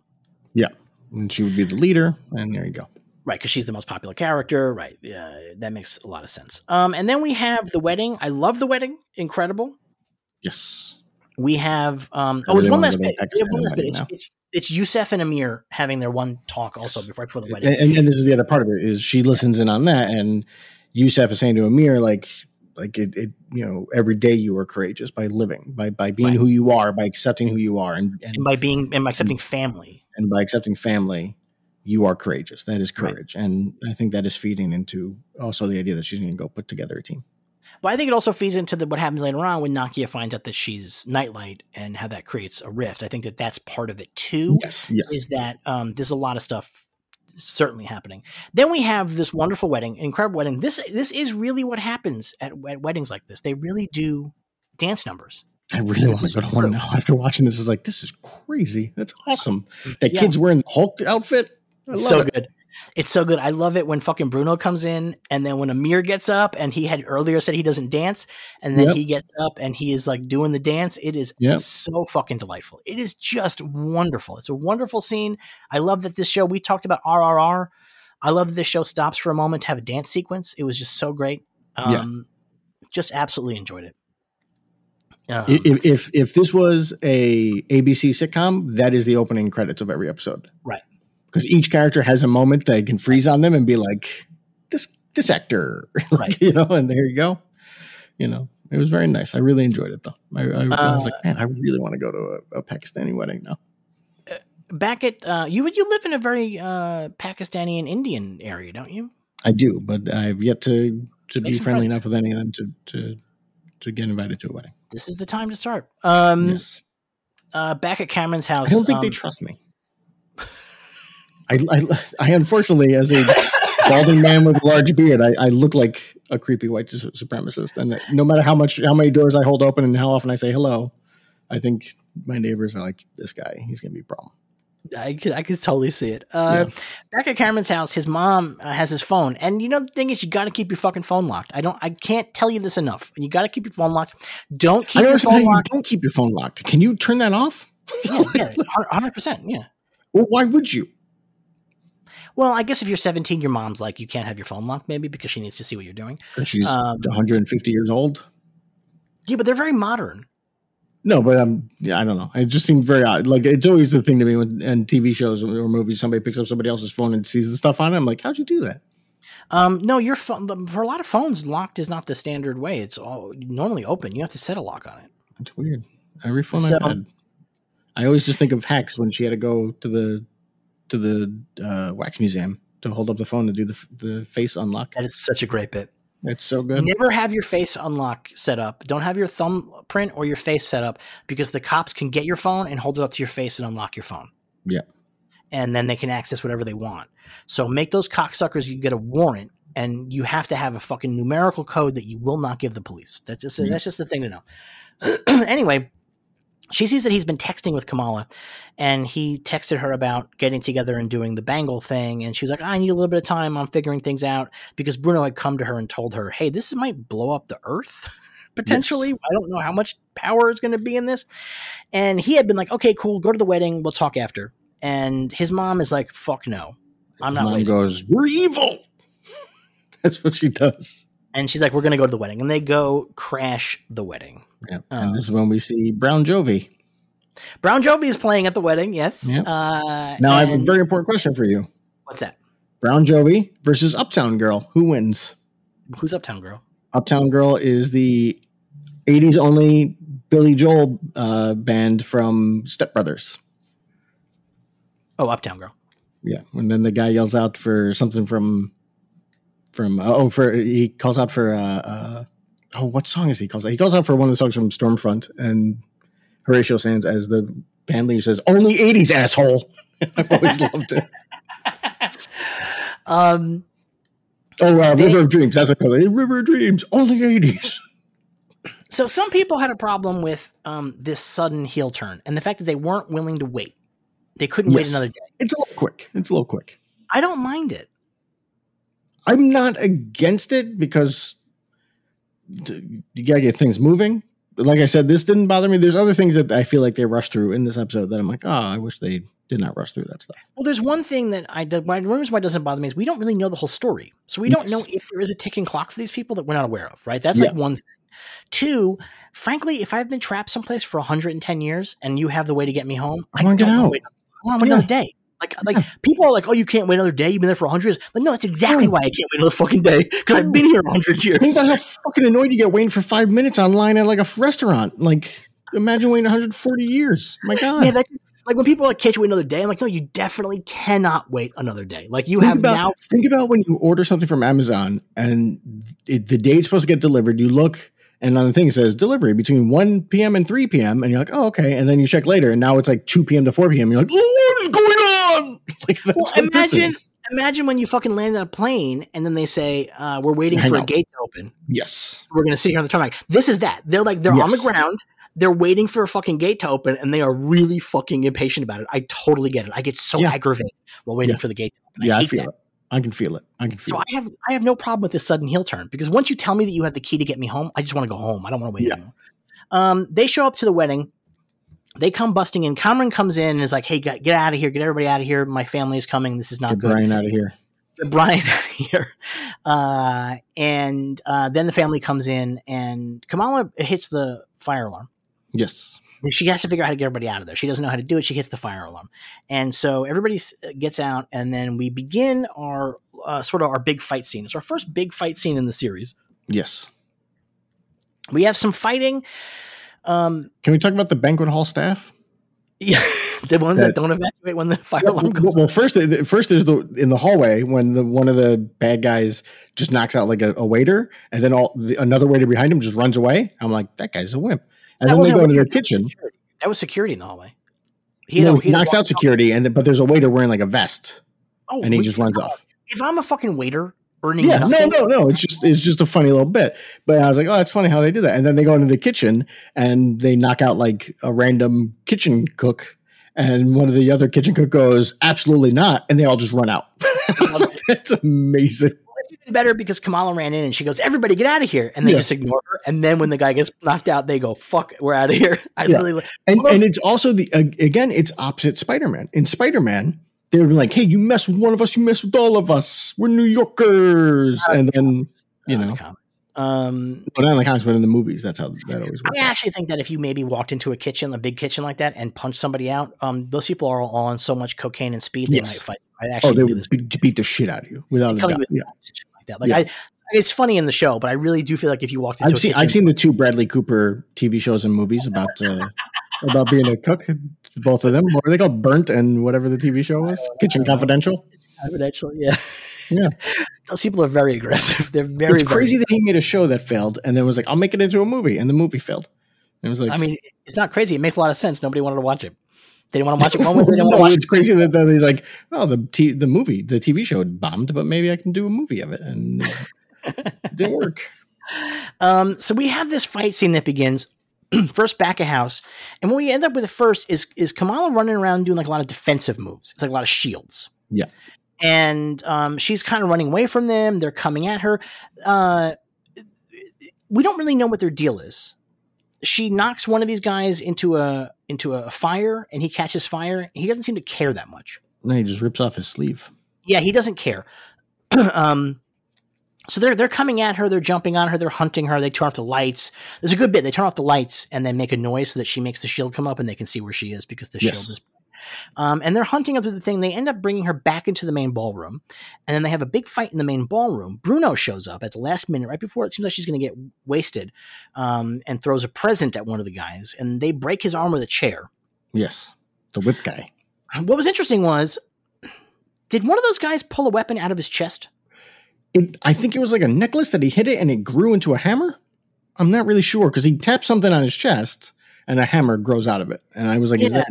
And she would be the leader. And there you go. right? Because she's the most popular character, right? Yeah, that makes a lot of sense. Um, and then we have the wedding. I love the wedding. Incredible. Yes. We have um. Oh, there's one last bit. the one last bit. It's, it's, it's Yusuf and Amir having their one talk also Yes. before before the And, wedding. and, and this is the other part of it is she listens in on that, and Yusuf is saying to Amir like like it, it you know every day you are courageous by living by by being Right. who you are by accepting who you are and and, and by being and by accepting family. And by accepting family you are courageous that is Right. courage and i think that is feeding into also the idea that she's going to go put together a team But I think it also feeds into the, what happens later on when Nakia finds out that she's Nightlight and how that creates a rift. I think that that's part of it too. yes yes Is that um, there's a lot of stuff certainly happening. Then we have this wonderful wedding, incredible wedding. This this is really what happens at, at weddings like this. They really do dance numbers. I really want to go to one now after watching this is like this is crazy that's awesome that Yeah. kid's wearing the hulk outfit I love so it. good. It's so good. I love it when fucking Bruno comes in, and then when Amir gets up, and he had earlier said he doesn't dance, and then Yep. he gets up and he is like doing the dance. It is Yep. so fucking delightful. It is just wonderful. It's a wonderful scene. I love that this show. We talked about RRR. I love that this show stops for a moment to have a dance sequence. It was just so great. Yeah. Um, just absolutely enjoyed it. Um, if, if if this was a ABC sitcom, that is the opening credits of every episode, Right. Because each character has a moment that can freeze on them and be like, "This this actor," [laughs] Like, Right. you know, and there you go. You know, it was very nice. I really enjoyed it though. I, I, I was Uh, like, man, I really want to go to a, a Pakistani wedding now. back at uh, you you live in a very uh, Pakistani and Indian area, don't you? I do, but I've yet to to Make be friendly friends. enough with any of them to to to get invited to a wedding. This is the time to start. Um, yes. uh, back at Kamran's house. I don't think um, they trust me. I, I, I unfortunately, as a balding man with a large beard, I, I look like a creepy white su- supremacist. And no matter how much, how many doors I hold open and how often I say hello, I think my neighbors are like, this guy, he's going to be a problem. I could, I could totally see it. Uh, Back at Kamran's house, his mom uh, has his phone, and you know the thing is, you got to keep your fucking phone locked. I don't, I can't tell you this enough. You got to keep your phone locked. Don't keep your phone how you locked. don't keep your phone locked. Can you turn that off? Yeah, [laughs] yeah, hundred percent. Yeah. Well, why would you? Well, I guess if you're 17, your mom's like, you can't have your phone locked, maybe because she needs to see what you're doing. She's Um, 150 years old. Yeah, but they're very modern. No, but um, yeah, I don't know. It just seemed very odd. Like it's always the thing to me when in TV shows or movies, somebody picks up somebody else's phone and sees the stuff on it. I'm like, how'd you do that? Um, no, your phone for a lot of phones, locked is not the standard way. It's all normally open. You have to set a lock on it. It's weird. Every phone So- I've had, I always just think of Hex when she had to go to the to the uh, wax museum to hold up the phone to do the the face unlock. That is such a great bit. It's so good. Never have your face unlock set up. Don't have your thumbprint or your face set up because the cops can get your phone and hold it up to your face and unlock your phone. Yeah. And then they can access whatever they want. So make those cocksuckers you get a warrant and you have to have a fucking numerical code that you will not give the police. That's just Yeah. that's just the thing to know. [clears throat] anyway, she sees that he's been texting with Kamala and he texted her about getting together and doing the bangle thing and she was like i need a little bit of time. On figuring things out because bruno had come to her and told her hey this might blow up the earth [laughs] potentially. I don't know how much power is going to be in this. And he had been like okay cool go to the wedding we'll talk after. And his mom is like fuck no i'm His not mom waiting. goes, "We're evil." [laughs] That's what she does. and she's like we're going to go to the wedding. And they go crash the wedding Yeah. And this is when we see Brown Jovi. brown jovi is playing at the wedding yes Yeah. uh, Now I have a very important question for you: what's that Brown Jovi versus Uptown Girl. Who wins? who's uptown girl Uptown Girl is the '80s only Billy Joel uh, band from Step Brothers. oh uptown girl Yeah, and then the guy yells out for something from from oh for he calls out for uh, uh oh what song is he calls out? He calls out for one of the songs from Storm Front and Horatio Sanz as the band leader says only 80s asshole. [laughs] I've always loved it. [laughs] um Oh, uh, They- River of Dreams. That's what I call it. River of Dreams. Only 80s. So some people had a problem with um, this sudden heel turn and the fact that they weren't willing to wait. They couldn't wait another day. It's a little quick. It's a little quick. I don't mind it. I'm not against it because you gotta get things moving. Like I said, this didn't bother me. There's other things that I feel like they rushed through in this episode that I'm like, oh, I wish they did not rush through that stuff. Well, there's one thing that I did. Why, one reason why it doesn't bother me is we don't really know the whole story, so we don't know if there is a ticking clock for these people that we're not aware of. Right? That's like one thing. Two, frankly, if I've been trapped someplace for 110 years and you have the way to get me home, I wanna get don't wanna out. wait- I want to wait Yeah. another day. Like, uh, like people are like, "Oh, you can't wait another day. You've been there for 100 years." But no, that's exactly why I can't wait another fucking day because I've been here 100 years. Think about how fucking annoyed you get waiting for five minutes online at like a restaurant. Like, imagine waiting 140 years. My [laughs] God. Yeah, that's like when people are like, "Can't you wait another day?" I'm like, "No, you definitely cannot wait another day. Like you think have about, now." Think about when you order something from Amazon and it, the day it's supposed to get delivered. You look and on the thing it says delivery between 1 p.m. and 3 p.m. And you're like, oh, okay. And then you check later and now it's like 2 p.m. to 4 p.m. You're like, oh, what is going on? [laughs] Like, that's Well, imagine, imagine when you fucking land on a plane and then they say, uh, "We're waiting I for a gate to open. Yes. We're going to sit here on the tarmac." This is that. They're like they're on the ground. They're waiting for a fucking gate to open, and they are really fucking impatient about it. I totally get it. I get so Yeah. aggravated while waiting Yeah. for the gate to open. Yeah, I feel that. it. I can feel it. I can feel it. So it. I have I have no problem with this sudden heel turn because once you tell me that you have the key to get me home, I just want to go home. I don't want to wait Yeah. anymore. Um, they show up to the wedding. They come busting in. Kamran comes in and is like, "Hey, get, get out of here! Get everybody out of here! My family is coming. This is not Get good." Brian out of here. get Brian [laughs] out of here. Uh, and uh, then the family comes in, and Kamala hits the fire alarm. Yes. She has to figure out how to get everybody out of there. She doesn't know how to do it. She hits the fire alarm, and so everybody gets out, and then we begin our uh, sort of our big fight scene. It's our first big fight scene in the series. Yes. We have some fighting. Um, Can we talk about the banquet hall staff? [laughs] yeah, the ones that, That- don't evacuate when the fire Well, alarm goes. well, well, first, first there's the in the hallway when the one of the bad guys just knocks out like a, a waiter, and then all the, another waiter behind him just runs away. I'm like, that guy's a wimp. And That then they go into their kitchen. security. That was security in the hallway. He, no, he had knocks out security, and then, but there's a waiter wearing like a vest, Oh, and he just runs off. If I'm a fucking waiter earning Yeah, nothing, no, no, no. It's just it's just a funny little bit. But I was like, oh, that's funny how they did that. And then they go into the kitchen and they knock out like a random kitchen cook, and one of the other kitchen cook goes, absolutely not, and they all just run out. [laughs] Like, that's amazing. better because Kamala ran in and she goes, "Everybody get out of here," and they Yeah. just ignore her. And then when the guy gets knocked out, they go, "Fuck, we're out of here." [laughs] I Yeah. really And and it's also the uh, again, it's opposite Spider Man. In Spider Man, they were like, hey, you mess with one of us, you mess with all of us. We're New Yorkers, and then you know. Um, but not in the comics, but in the movies, that's how that always works. I actually think that if you maybe walked into a kitchen, a big kitchen like that, and punched somebody out, um, those people are all on so much cocaine and speed they Yes. might fight. I Oh, actually they would beat, beat the shit out of you without a doubt. Yeah. like that. Like Yeah. I, it's funny in the show, but I really do feel like if you walked into I've a seen kitchen, I've seen the two Bradley Cooper TV shows and movies about uh, about being a cook. Both of them. What are they called? Burnt and whatever the TV show was. Kitchen Confidential. eventually, yeah, Yeah. [laughs] those people are very aggressive. They're very it's very- crazy that he made a show that failed and then was like, I'll make it into a movie, and the movie failed. And it was like, I mean, it's not crazy. It makes a lot of sense. Nobody wanted to watch it. They didn't want to watch it one [laughs] way. They didn't want to no, watch it's crazy that, that he's like, oh, the t- the movie, the TV show bombed, but maybe I can do a movie of it, and [laughs] it didn't work. Um, so we have this fight scene that begins [clears throat] first back of house, and what we end up with first is is Kamala running around doing like a lot of defensive moves. It's like a lot of shields. Yeah. and um, she's kind of running away from them. They're coming at her. Uh, we don't really know what their deal is. She knocks one of these guys into a into a fire, and he catches fire. He doesn't seem to care that much. No, he just rips off his sleeve. Yeah, he doesn't care. [clears throat] um, so they're they're coming at her. They're jumping on her. They're hunting her. They turn off the lights. There's a good bit. They turn off the lights and then make a noise so that she makes the shield come up and they can see where she is because the Yes. shield is. Um, and they're hunting her through the thing. They end up bringing her back into the main ballroom, and then they have a big fight in the main ballroom. Bruno shows up at the last minute, right before it seems like she's going to get wasted, um, and throws a present at one of the guys, and they break his arm with a chair. Yes, the whip guy. What was interesting was, did one of those guys pull a weapon out of his chest? It, I think it was like a necklace that he hit it and it grew into a hammer. I'm not really sure because he tapped something on his chest and a hammer grows out of it. And I was like, is that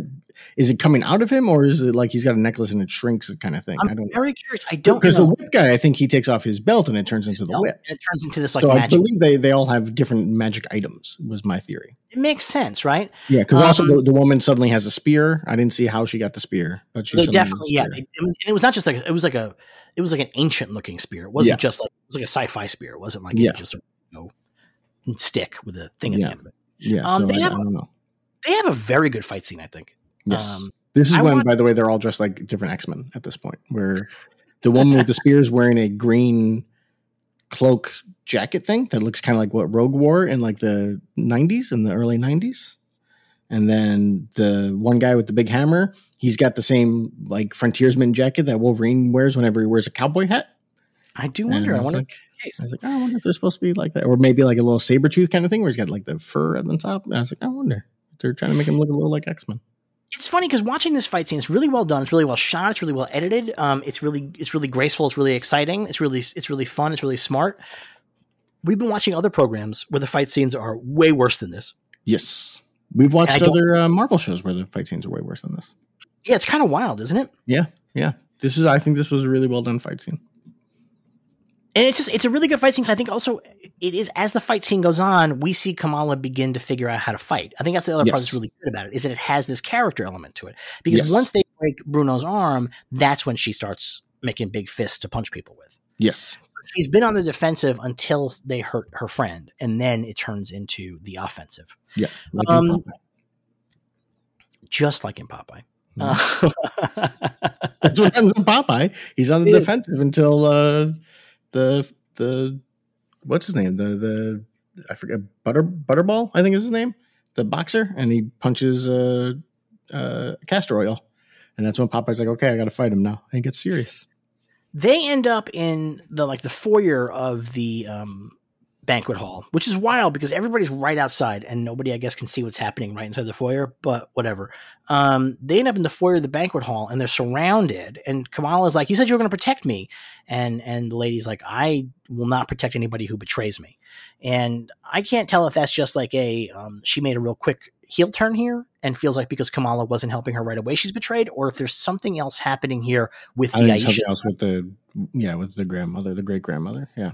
is it coming out of him or is it like he's got a necklace and it shrinks kind of thing? I'm I don't know. very curious. I don't Because the whip guy, I think he takes off his belt and it turns into the whip. and it turns into this like so I believe they, they all have different magic items. Was my theory. It makes sense, right? Yeah, because also Um, the, the woman suddenly has a spear. I didn't see how she got the spear, but she They suddenly has a definitely, yeah. It, it was, and it was not just like it was like a it was like an ancient looking spear. It wasn't Yeah. just like it was like a sci-fi spear. It wasn't like Yeah. just you know, stick with a thing at Yeah. the end of it. Yeah, Um, so they I, I have- don't know. They have a very good fight scene, I think. Yes. Um, This is I when, want- by the way, they're all dressed like different X Men at this point. Where the woman with the [laughs] spear is wearing a green cloak jacket thing that looks kind of like what Rogue wore in like the '90s, in the early '90s, and then the one guy with the big hammer, he's got the same like frontiersman jacket that Wolverine wears whenever he wears a cowboy hat. I do wonder. I wonder. like, I was like, oh, I wonder if they're supposed to be like that, or maybe like a little saber tooth kind of thing, where he's got like the fur at the top. And I was like, I wonder if they're trying to make him look a little like X Men. it's funny because watching this fight scene, it's really well done. It's really well shot. It's really well edited. Um, it's really it's really graceful. It's really exciting. It's really it's really fun. It's really smart. We've been watching other programs where the fight scenes are way worse than this. Yes, we've watched other uh, Marvel shows where the fight scenes are way worse than this. Yeah, it's kind of wild, isn't it? Yeah, yeah. This is. I think this was a really well done fight scene. And it's just it's a really good fight scene. So I think also it is as the fight scene goes on, we see Kamala begin to figure out how to fight. I think that's the other part that's really good about it is that it has this character element to it. Because Yes. once they break Bruno's arm, that's when she starts making big fists to punch people with. Yes, She's been on the defensive until they hurt her friend, and then it turns into the offensive, yeah. Like Um, just like in Popeye. Uh, [laughs] That's what happens in Popeye. He's on the It is. defensive until uh, the the what's his name? The the I forget Butter Butterball. I think is his name. The boxer, and he punches uh, uh, castor oil, and that's when Popeye's like, "Okay, I got to fight him now." And gets serious. they end up in the like the foyer of the um, banquet hall, which is wild because everybody's right outside and nobody, I guess, can see what's happening right inside the foyer. But whatever. Um, they end up in the foyer of the banquet hall and they're surrounded. And Kamala's like, "You said you were going to protect me," and and the lady's like, "I will not protect anybody who betrays me." And I can't tell if that's just like a um, she made a real quick heel turn here and feels like because Kamala wasn't helping her right away, she's betrayed, or if there's something else happening here with I the think Aisha. something else with the yeah with the grandmother, the great grandmother. Yeah,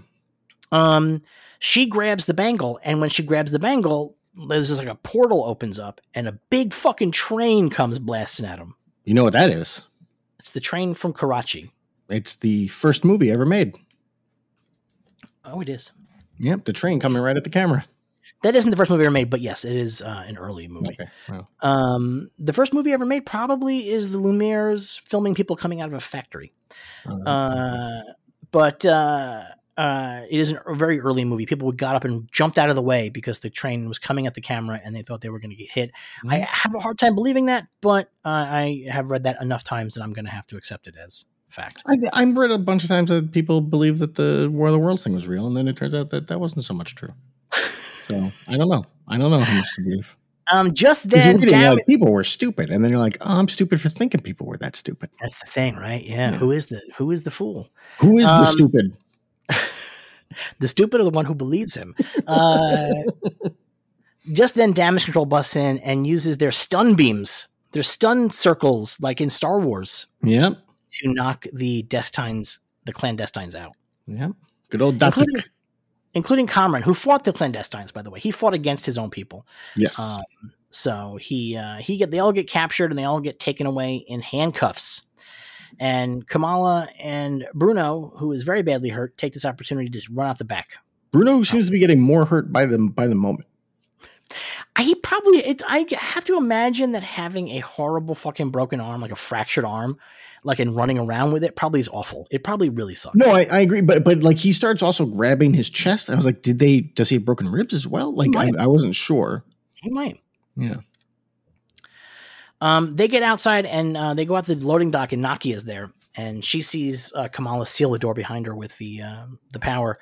um she grabs the bangle and when she grabs the bangle there's just like a portal opens up and a big fucking train comes blasting at him you know what that is? it's the train from karachi. It's the first movie ever made. oh it is. Yep, the train coming right at the camera. that isn't the first movie ever made but yes it is uh, an early movie. Okay, well, um the first movie ever made probably is the lumieres filming people coming out of a factory. Uh, uh but uh uh, it is a very early movie. People got up and jumped out of the way because the train was coming at the camera and they thought they were going to get hit. I have a hard time believing that, but uh, I have read that enough times that I'm going to have to accept it as fact. I, I've read a bunch of times that people believe that the War of the Worlds thing was real, and then it turns out that that wasn't so much true. So I don't know. I don't know how much to believe. Um, just then, reading, like, people were stupid, and then you're like, "Oh, I'm stupid for thinking people were that stupid." that's the thing, right? Yeah. Yeah. Who is the Who is the fool? Who is Um, the stupid? [laughs] The stupid or the one who believes him? Uh, [laughs] just then, damage control busts in and uses their stun beams, their stun circles, like in Star Wars, Yep, to knock the Destines, the clandestines out. yep. Good old Doctor. including, including who fought the clandestines. By the way, he fought against his own people. Yes. Um, so he uh, he get they all get captured and they all get taken away in handcuffs. And Kamala and Bruno, who is very badly hurt, take this opportunity to just run out the back. Bruno oh. seems to be getting more hurt by the by the moment. I he probably it, I have to imagine that having a horrible fucking broken arm, like a fractured arm, like and running around with it, probably is awful. It probably really sucks. No, I, I agree, but but like he starts also grabbing his chest. I was like, did they? Does he have broken ribs as well? Like I. I wasn't sure. he might. Yeah. Um, they get outside and uh, they go out the loading dock, and Nakia's there, and she sees uh, Kamala seal the door behind her with the uh, the power,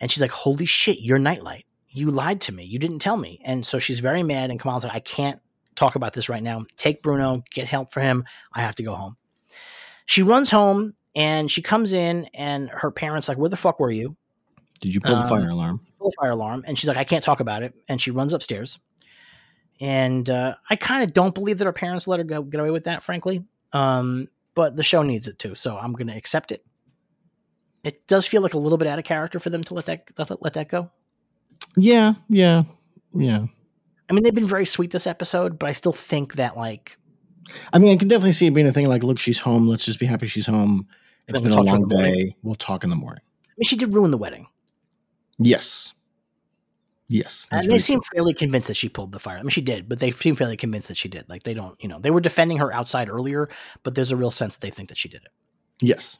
and she's like, "Holy shit, you're Nightlight! You lied to me. You didn't tell me." And so she's very mad, and Kamala's like, "I can't talk about this right now. Take Bruno, get help for him. I have to go home." She runs home, and she comes in, and her parents like, "Where the fuck were you?" Did you pull the Um, fire alarm? Pull the fire alarm and she's like i can't talk about it and she runs upstairs and uh, i kind of don't believe that her parents let her go get away with that frankly um, but the show needs it too so i'm going to accept it it does feel like a little bit out of character for them to let that let, let that go Yeah, yeah, yeah. i mean they've been very sweet this episode but i still think that like I mean, I can definitely see it being a thing like, look, she's home. Let's just be happy she's home. It's been we'll a talk to her long day. We'll talk in the morning. i mean she did ruin the wedding Yes. Yes. and they seem true. fairly convinced that she pulled the fire i mean she did but they seem fairly convinced that she did like they don't you know they were defending her outside earlier but there's a real sense that they think that she did it Yes.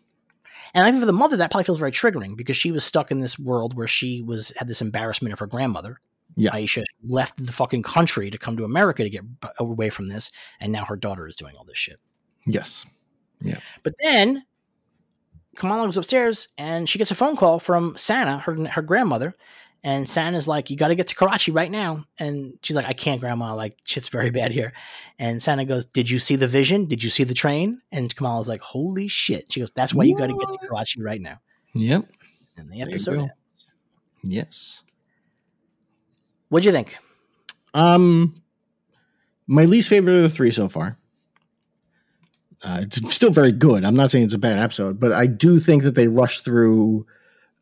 And I think for the mother, that probably feels very triggering because she was stuck in this world where she was had this embarrassment of her grandmother. Yeah. Aisha left the fucking country to come to America to get away from this, and now her daughter is doing all this shit. Yes. Yeah. But then Kamala goes upstairs and she gets a phone call from Sana, her her grandmother, and Sana's like, "You got to get to Karachi right now." And she's like, "I can't, Grandma. Like, shit's very bad here." And Santa goes, "Did you see the vision? Did you see the train?" And Kamala's like, "Holy shit!" She goes, "That's why you got to get to Karachi right now." Yep. And the episode. ends. Yes. What'd you think? Um, my least favorite of the three so far. Uh, it's still very good. I'm not saying it's a bad episode, but I do think that they rushed through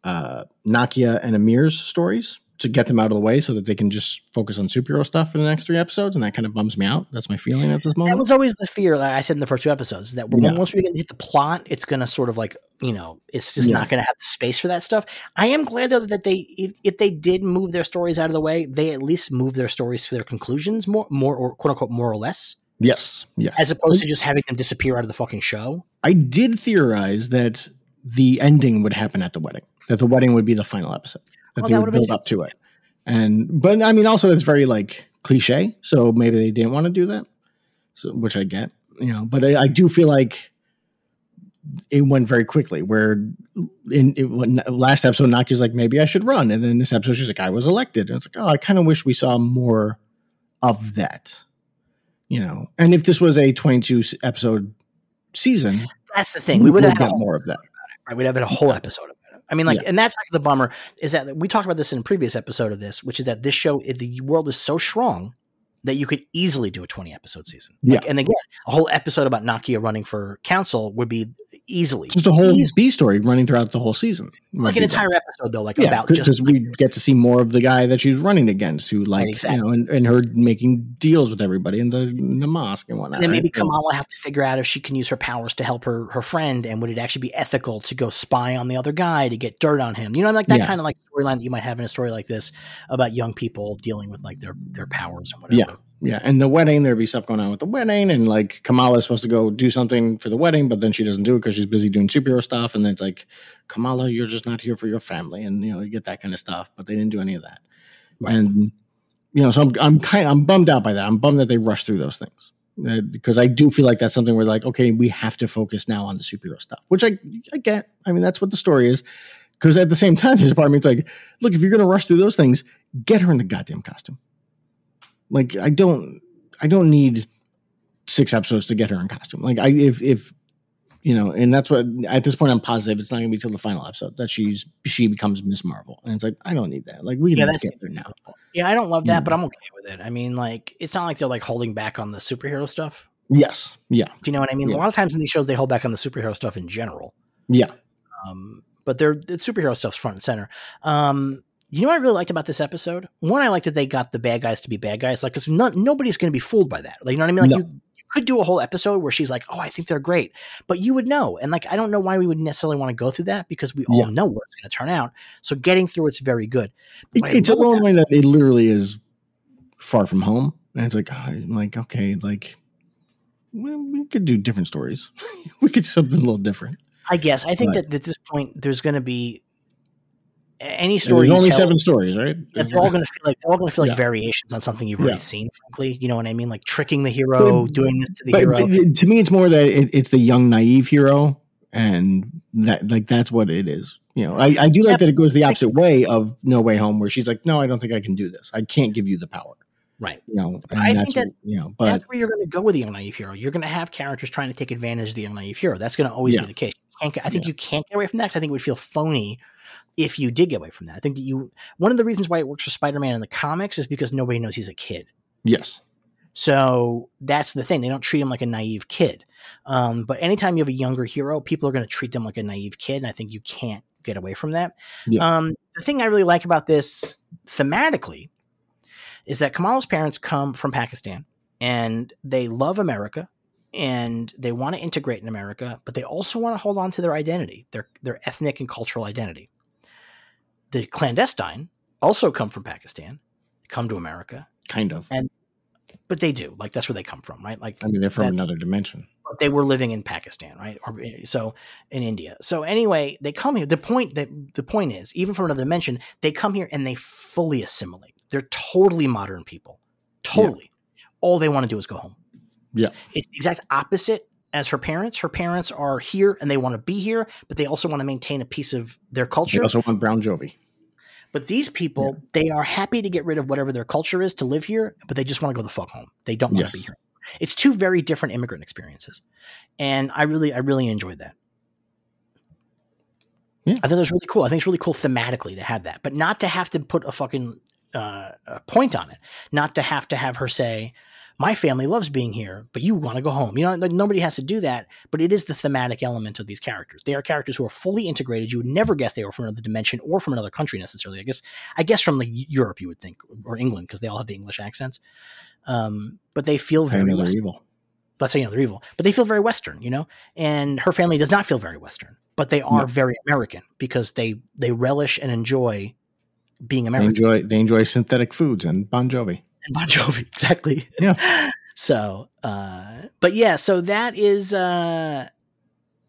uh, Nakia and Amir's stories to get them out of the way so that they can just focus on superhero stuff for the next three episodes, and that kind of bums me out. That's my feeling at this moment. That was always the fear that I said in the first two episodes that when- Yeah. once we get to hit the plot, it's going to sort of like you know, it's just Yeah. not going to have the space for that stuff. I am glad though that they, if, if they did move their stories out of the way, they at least move their stories to their conclusions more, more or quote unquote more or less. Yes, yes. as opposed to just having them disappear out of the fucking show. I did theorize that the ending would happen at the wedding. That the wedding would be the final episode. That Well, they that would would've been build up to it. And but I mean, also it's very like cliche. So maybe they didn't want to do that. So which I get, you know. But I, I do feel like it went very quickly. Where in it, when, last episode, Naki's like, maybe I should run, and then this episode, she's like, I was elected. And it's like, oh, I kind of wish we saw more of that. You know, and if this was a twenty-two episode season, That's the thing. We would have had a get whole, more of that. right, we'd have had a whole episode of it. I mean, like, Yeah. and that's like the bummer is that we talked about this in a previous episode of this, which is that this show, if the world is so strong that you could easily do a 20 episode season. Like, Yeah. and again, a whole episode about Nakia running for council would be easily Just a whole easy- B story running throughout the whole season. like an entire episode though, like yeah, about because just we get to see more of the guy that she's running against, who like exactly. you know, and, and her making deals with everybody in the in the mosque and whatnot. And then maybe right? Kamala have to figure out if she can use her powers to help her her friend, and would it actually be ethical to go spy on the other guy to get dirt on him? You know, like that Yeah. kind of like storyline that you might have in a story like this about young people dealing with like their their powers and whatever. Yeah. Yeah, and the wedding, there'd be stuff going on with the wedding, and like Kamala's supposed to go do something for the wedding, but then she doesn't do it because she's busy doing superhero stuff, and then it's like, Kamala, you're just not here for your family, and you know you get that kind of stuff, but they didn't do any of that, Right. and you know, so I'm I'm kind I'm bummed out by that. I'm bummed that they rushed through those things Uh, because I do feel like that's something where like, okay, we have to focus now on the superhero stuff, which I I get. I mean, that's what the story is. Because at the same time, there's a part of me it's like, look, if you're going to rush through those things, get her in the goddamn costume. Like I don't I don't need six episodes to get her in costume. Like I if if you know, and that's what at this point I'm positive it's not gonna be till the final episode that she's she becomes Miss Marvel. And it's like I don't need that. Like we Yeah, can get there now. Yeah, I don't love that, but I'm okay with it. I mean, like it's not like they're like holding back on the superhero stuff. Yes. Yeah. Do you know what I mean? Yeah. A lot of times in these shows, they hold back on the superhero stuff in general. Yeah. Um, but they're the superhero stuff's front and center. Um, you know what I really liked about this episode? One, I liked that they got the bad guys to be bad guys, like because nobody's going to be fooled by that. Like you know what I mean? Like No. you, you could do a whole episode where she's like, "Oh, I think they're great," but you would know. And like I don't know why we would necessarily want to go through that because we all know where it's going to turn out. So getting through it's very good. It- it's a little about- that it literally is far from home. And it's like I'm like, okay, like well, we could do different stories. [laughs] we could do something a little different. I guess I think Right. that at this point there's going to be any story. There's only tell- seven stories, right? they're all going to feel like they're all going to feel like Yeah. variations on something you've already Yeah. seen. Frankly, you know what I mean? Like tricking the hero, But- doing this to the hero. but to me, it's more that it, it's the young, naive hero, and that like that's what it is. You know, I, I do like that it goes the opposite way of No Way Home, where she's like, "No, I don't think I can do this. I can't give you the power." right. You know, I think that's that- what- you know, but That's where you're going to go with the young naive hero. You're going to have characters trying to take advantage of the young naive hero. That's going to always be the case. You can't get- I think you can't get away from that. I think it would feel phony if you did get away from that. I think that you one of the reasons why it works for Spider-Man in the comics is because nobody knows he's a kid. yes, So that's the thing. They don't treat him like a naive kid. Um, but anytime you have a younger hero, people are going to treat them like a naive kid. And I think you can't get away from that. Yeah. Um, the thing I really like about this thematically is that Kamala's parents come from Pakistan and they love America and they want to integrate in America, but they also want to hold on to their identity, their their ethnic and cultural identity. The clandestine also come from Pakistan, come to America, kind of. And but they do like that's where they come from, right? Like I mean, they're from another dimension. but they were living in Pakistan, right? Or so in India. So anyway, they come here. The point that the point is, even from another dimension, they come here and they fully assimilate. They're totally modern people. Totally. All they want to do is go home. Yeah. It's the exact opposite as her parents. Her parents are here and they want to be here, but they also want to maintain a piece of their culture. They also want Brown Jovi. But these people, they are happy to get rid of whatever their culture is to live here, but they just want to go the fuck home. They don't want Yes. to be here. It's two very different immigrant experiences, and I really, I really enjoyed that. Yeah. I thought it was really cool. I think it's really cool thematically to have that, but not to have to put a fucking uh, a point on it. Not to have to have her say, "My family loves being here, but you want to go home." You know, like nobody has to do that. But it is the thematic element of these characters. They are characters who are fully integrated. You would never guess they were from another dimension or from another country necessarily. I guess, I guess from like Europe, you would think, or England, because they all have the English accents. Um, but they feel very evil. let's say you know they're evil, but they feel very Western, you know. And her family does not feel very Western, but they are No. very American because they they relish and enjoy being They American. enjoy they enjoy synthetic foods and Bon Jovi. And Bon Jovi, [laughs] exactly. Yeah. So, uh, but yeah, so that is uh,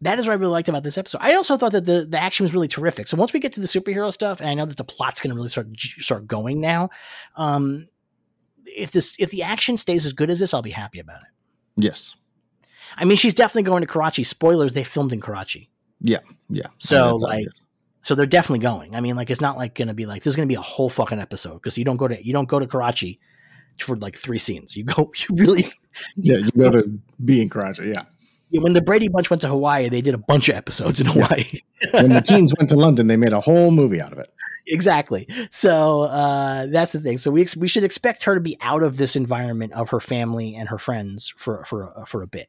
that is what I really liked about this episode. I also thought that the the action was really terrific. So once we get to the superhero stuff, and I know that the plot's going to really start start going now. Um, if this if the action stays as good as this, I'll be happy about it. Yes. I mean, she's definitely going to Karachi. Spoilers: they filmed in Karachi. Yeah. Yeah. So like, obvious. so they're definitely going. I mean, like, it's not like going to be like there's going to be a whole fucking episode because you don't go to you don't go to Karachi for like three scenes. You go, [laughs] you really. [laughs] yeah, you go to be in Karachi. Yeah. When the Brady Bunch went to Hawaii, they did a bunch of episodes in Hawaii. When the teens went to London, they made a whole movie out of it. exactly. So uh, that's the thing. So we ex- we should expect her to be out of this environment of her family and her friends for for for a bit.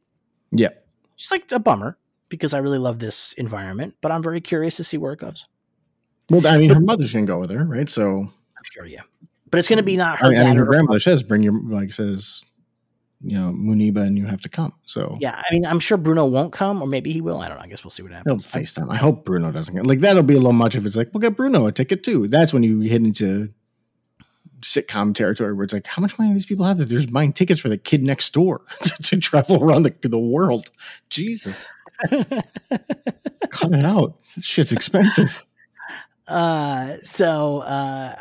Yeah. Just like a bummer because I really love this environment, but I'm very curious to see where it goes. Well, I mean, her mother's gonna go with her, right? So, I'm sure, yeah. But it's going to be not her I mean, I mean her her grandmother says, "Bring your like says, you know, Muneeba, and you have to come." So, Yeah, I mean, I'm sure Bruno won't come, or maybe he will. I don't know. I guess we'll see what He'll happens. FaceTime. I hope Bruno doesn't get like that'll be a little much if it's like, we'll get Bruno a ticket too. That's when you hit into sitcom territory where it's like, how much money do these people have that they're just buying tickets for the kid next door [laughs] to travel around the, the world? Jesus. [laughs] Cut it out. This shit's expensive. uh, so, uh,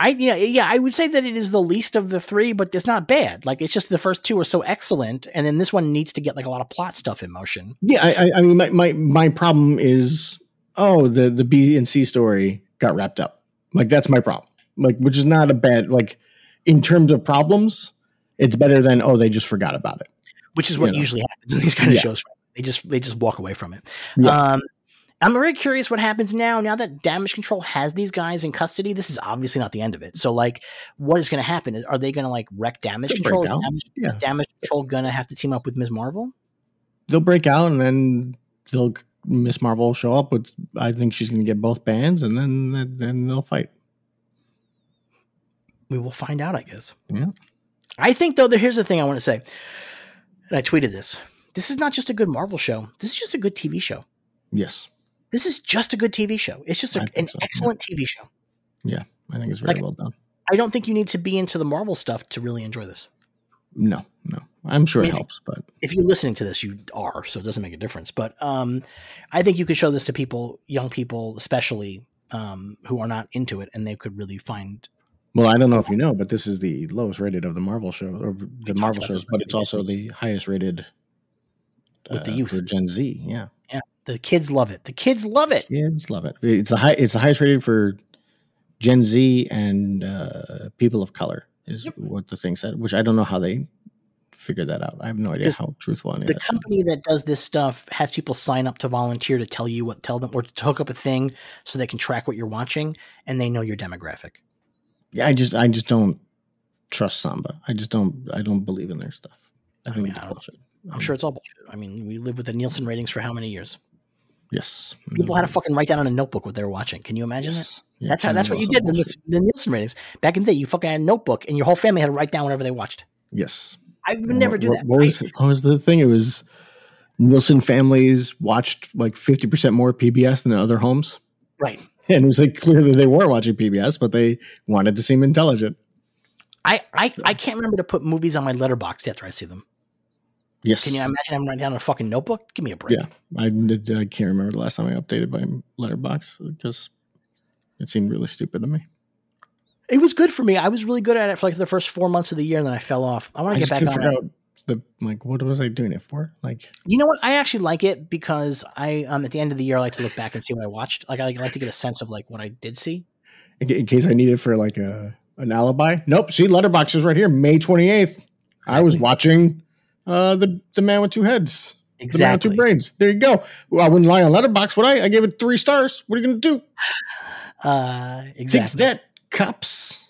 I yeah yeah I would say that it is the least of the three, but it's not bad. Like it's just the first two are so excellent, and then this one needs to get like a lot of plot stuff in motion. Yeah, I, I, mean, my, my my problem is, oh, the the B and C story got wrapped up. Like that's my problem. Like, which is not a bad like in terms of problems. It's better than oh, they just forgot about it. which is what You know. usually happens in these kind of Yeah. shows. They just they just walk away from it. Yeah. Um, I'm very curious what happens now. Now that Damage Control has these guys in custody, this is obviously not the end of it. So, like, what is going to happen? Are they going to like wreck Damage They'll Control? Is. Damage, Yeah. is Damage Control going to have to team up with Ms. Marvel? They'll break out and then they'll Miss Marvel will show up with. I think she's going to get both bands and then then they'll fight. We will find out, I guess. Yeah. I think though, here's the thing I want to say, and I tweeted this. This is not just a good Marvel show. This is just a good TV show. Yes, This is just a good TV show. It's just a, an so, yeah. excellent TV show. Yeah, I think it's very Like- well done. I don't think you need to be into the Marvel stuff to really enjoy this. No, no, I'm sure I it helps, but if you're listening to this, you are, so it doesn't make a difference. But um, I think you could show this to people, young people especially, um, who are not into it, and they could really find. well, I don't know if you know, but this is the lowest rated of the Marvel shows or the Marvel shows, but it's also the highest rated With the uh, youth. for Gen Z. Yeah. The kids love it. The kids love it. Kids love it. It's the high. It's the highest rated for Gen Z and uh, people of color is Yep. what the thing said. Which I don't know how they figured that out. I have no idea how truthful any The that. company that does this stuff has people sign up to volunteer to tell you what, tell them, or to hook up a thing so they can track what you're watching, and they know your demographic. Yeah, I just I just don't trust Samba. I just don't I don't believe in their stuff. I I think mean, I don't- bullshit. I'm sure it's all bullshit. I mean, we live with the Nielsen ratings for how many years? Yes. People had to fucking write down on a notebook what they were watching. Can you imagine that? Yes. Yeah, That's how. That's what you did in the, the Nielsen ratings back in the day. You fucking had a notebook, and your whole family had to write down whatever they watched. Yes. I would never do what- that. What was, what was the thing? It was Nielsen families watched like 50% more PBS than other homes. right. [laughs] And it was like clearly they weren't watching PBS, but they wanted to seem intelligent. I, I I can't remember to put movies on my Letterboxd after I see them. Yes. Can you imagine I'm writing down a fucking notebook? Give me a break. Yeah. I, I can't remember the last time I updated my Letterboxd because it seemed really stupid to me. It was good for me. I was really good at it for like the first four months of the year, and then I fell off. I want to get back on it. the like what was I doing it for? Like You know what? I actually like it because I um at the end of the year I like to look back and see what I watched. Like I like to get a sense of like what I did see. in, in case I needed for like a an alibi. Nope. See, Letterboxd is right here, May twenty eighth. I was watching uh the the man with two heads. The man with two brains. There you go. Well, I wouldn't lie on Letterboxd, would I? I gave it three stars. What are you gonna do? [sighs] Uh, Take exactly. that, cops.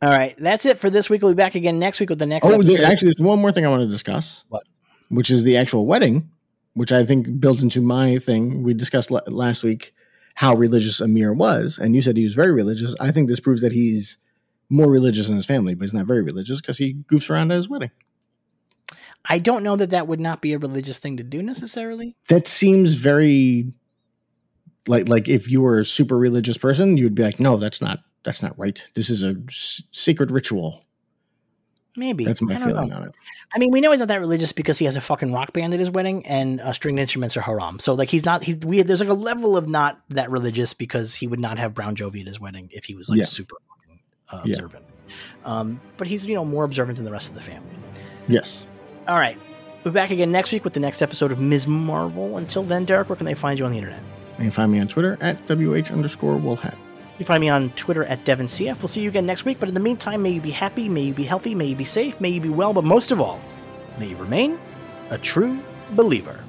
All right, that's it for this week. We'll be back again next week with the next Oh, episode. there, actually, there's one more thing I want to discuss. What? Which is the actual wedding, which I think builds into my thing. We discussed la- last week how religious Amir was, and you said he was very religious. I think this proves that he's more religious than his family, but he's not very religious because he goofs around at his wedding. I don't know that that would not be a religious thing to do necessarily. That seems very like like if you were a super religious person, you'd be like, no, that's not that's not right. This is a s- sacred ritual. Maybe That's my feeling know. on it. I mean, we know he's not that religious because he has a fucking rock band at his wedding, and uh, stringed instruments are haram. So like he's not. He we there's like a level of not that religious because he would not have Brown Jovi at his wedding if he was like Yeah. super fucking, uh, Yeah. observant. Um, but he's you know more observant than the rest of the family. Yes. All right, we'll be back again next week with the next episode of Ms. Marvel. Until then, Derek, where can they find you on the internet? You can find me on Twitter at WH underscore Woolhat. You can find me on Twitter at DevinCF. We'll see you again next week. But in the meantime, may you be happy, may you be healthy, may you be safe, may you be well, but most of all, may you remain a true believer.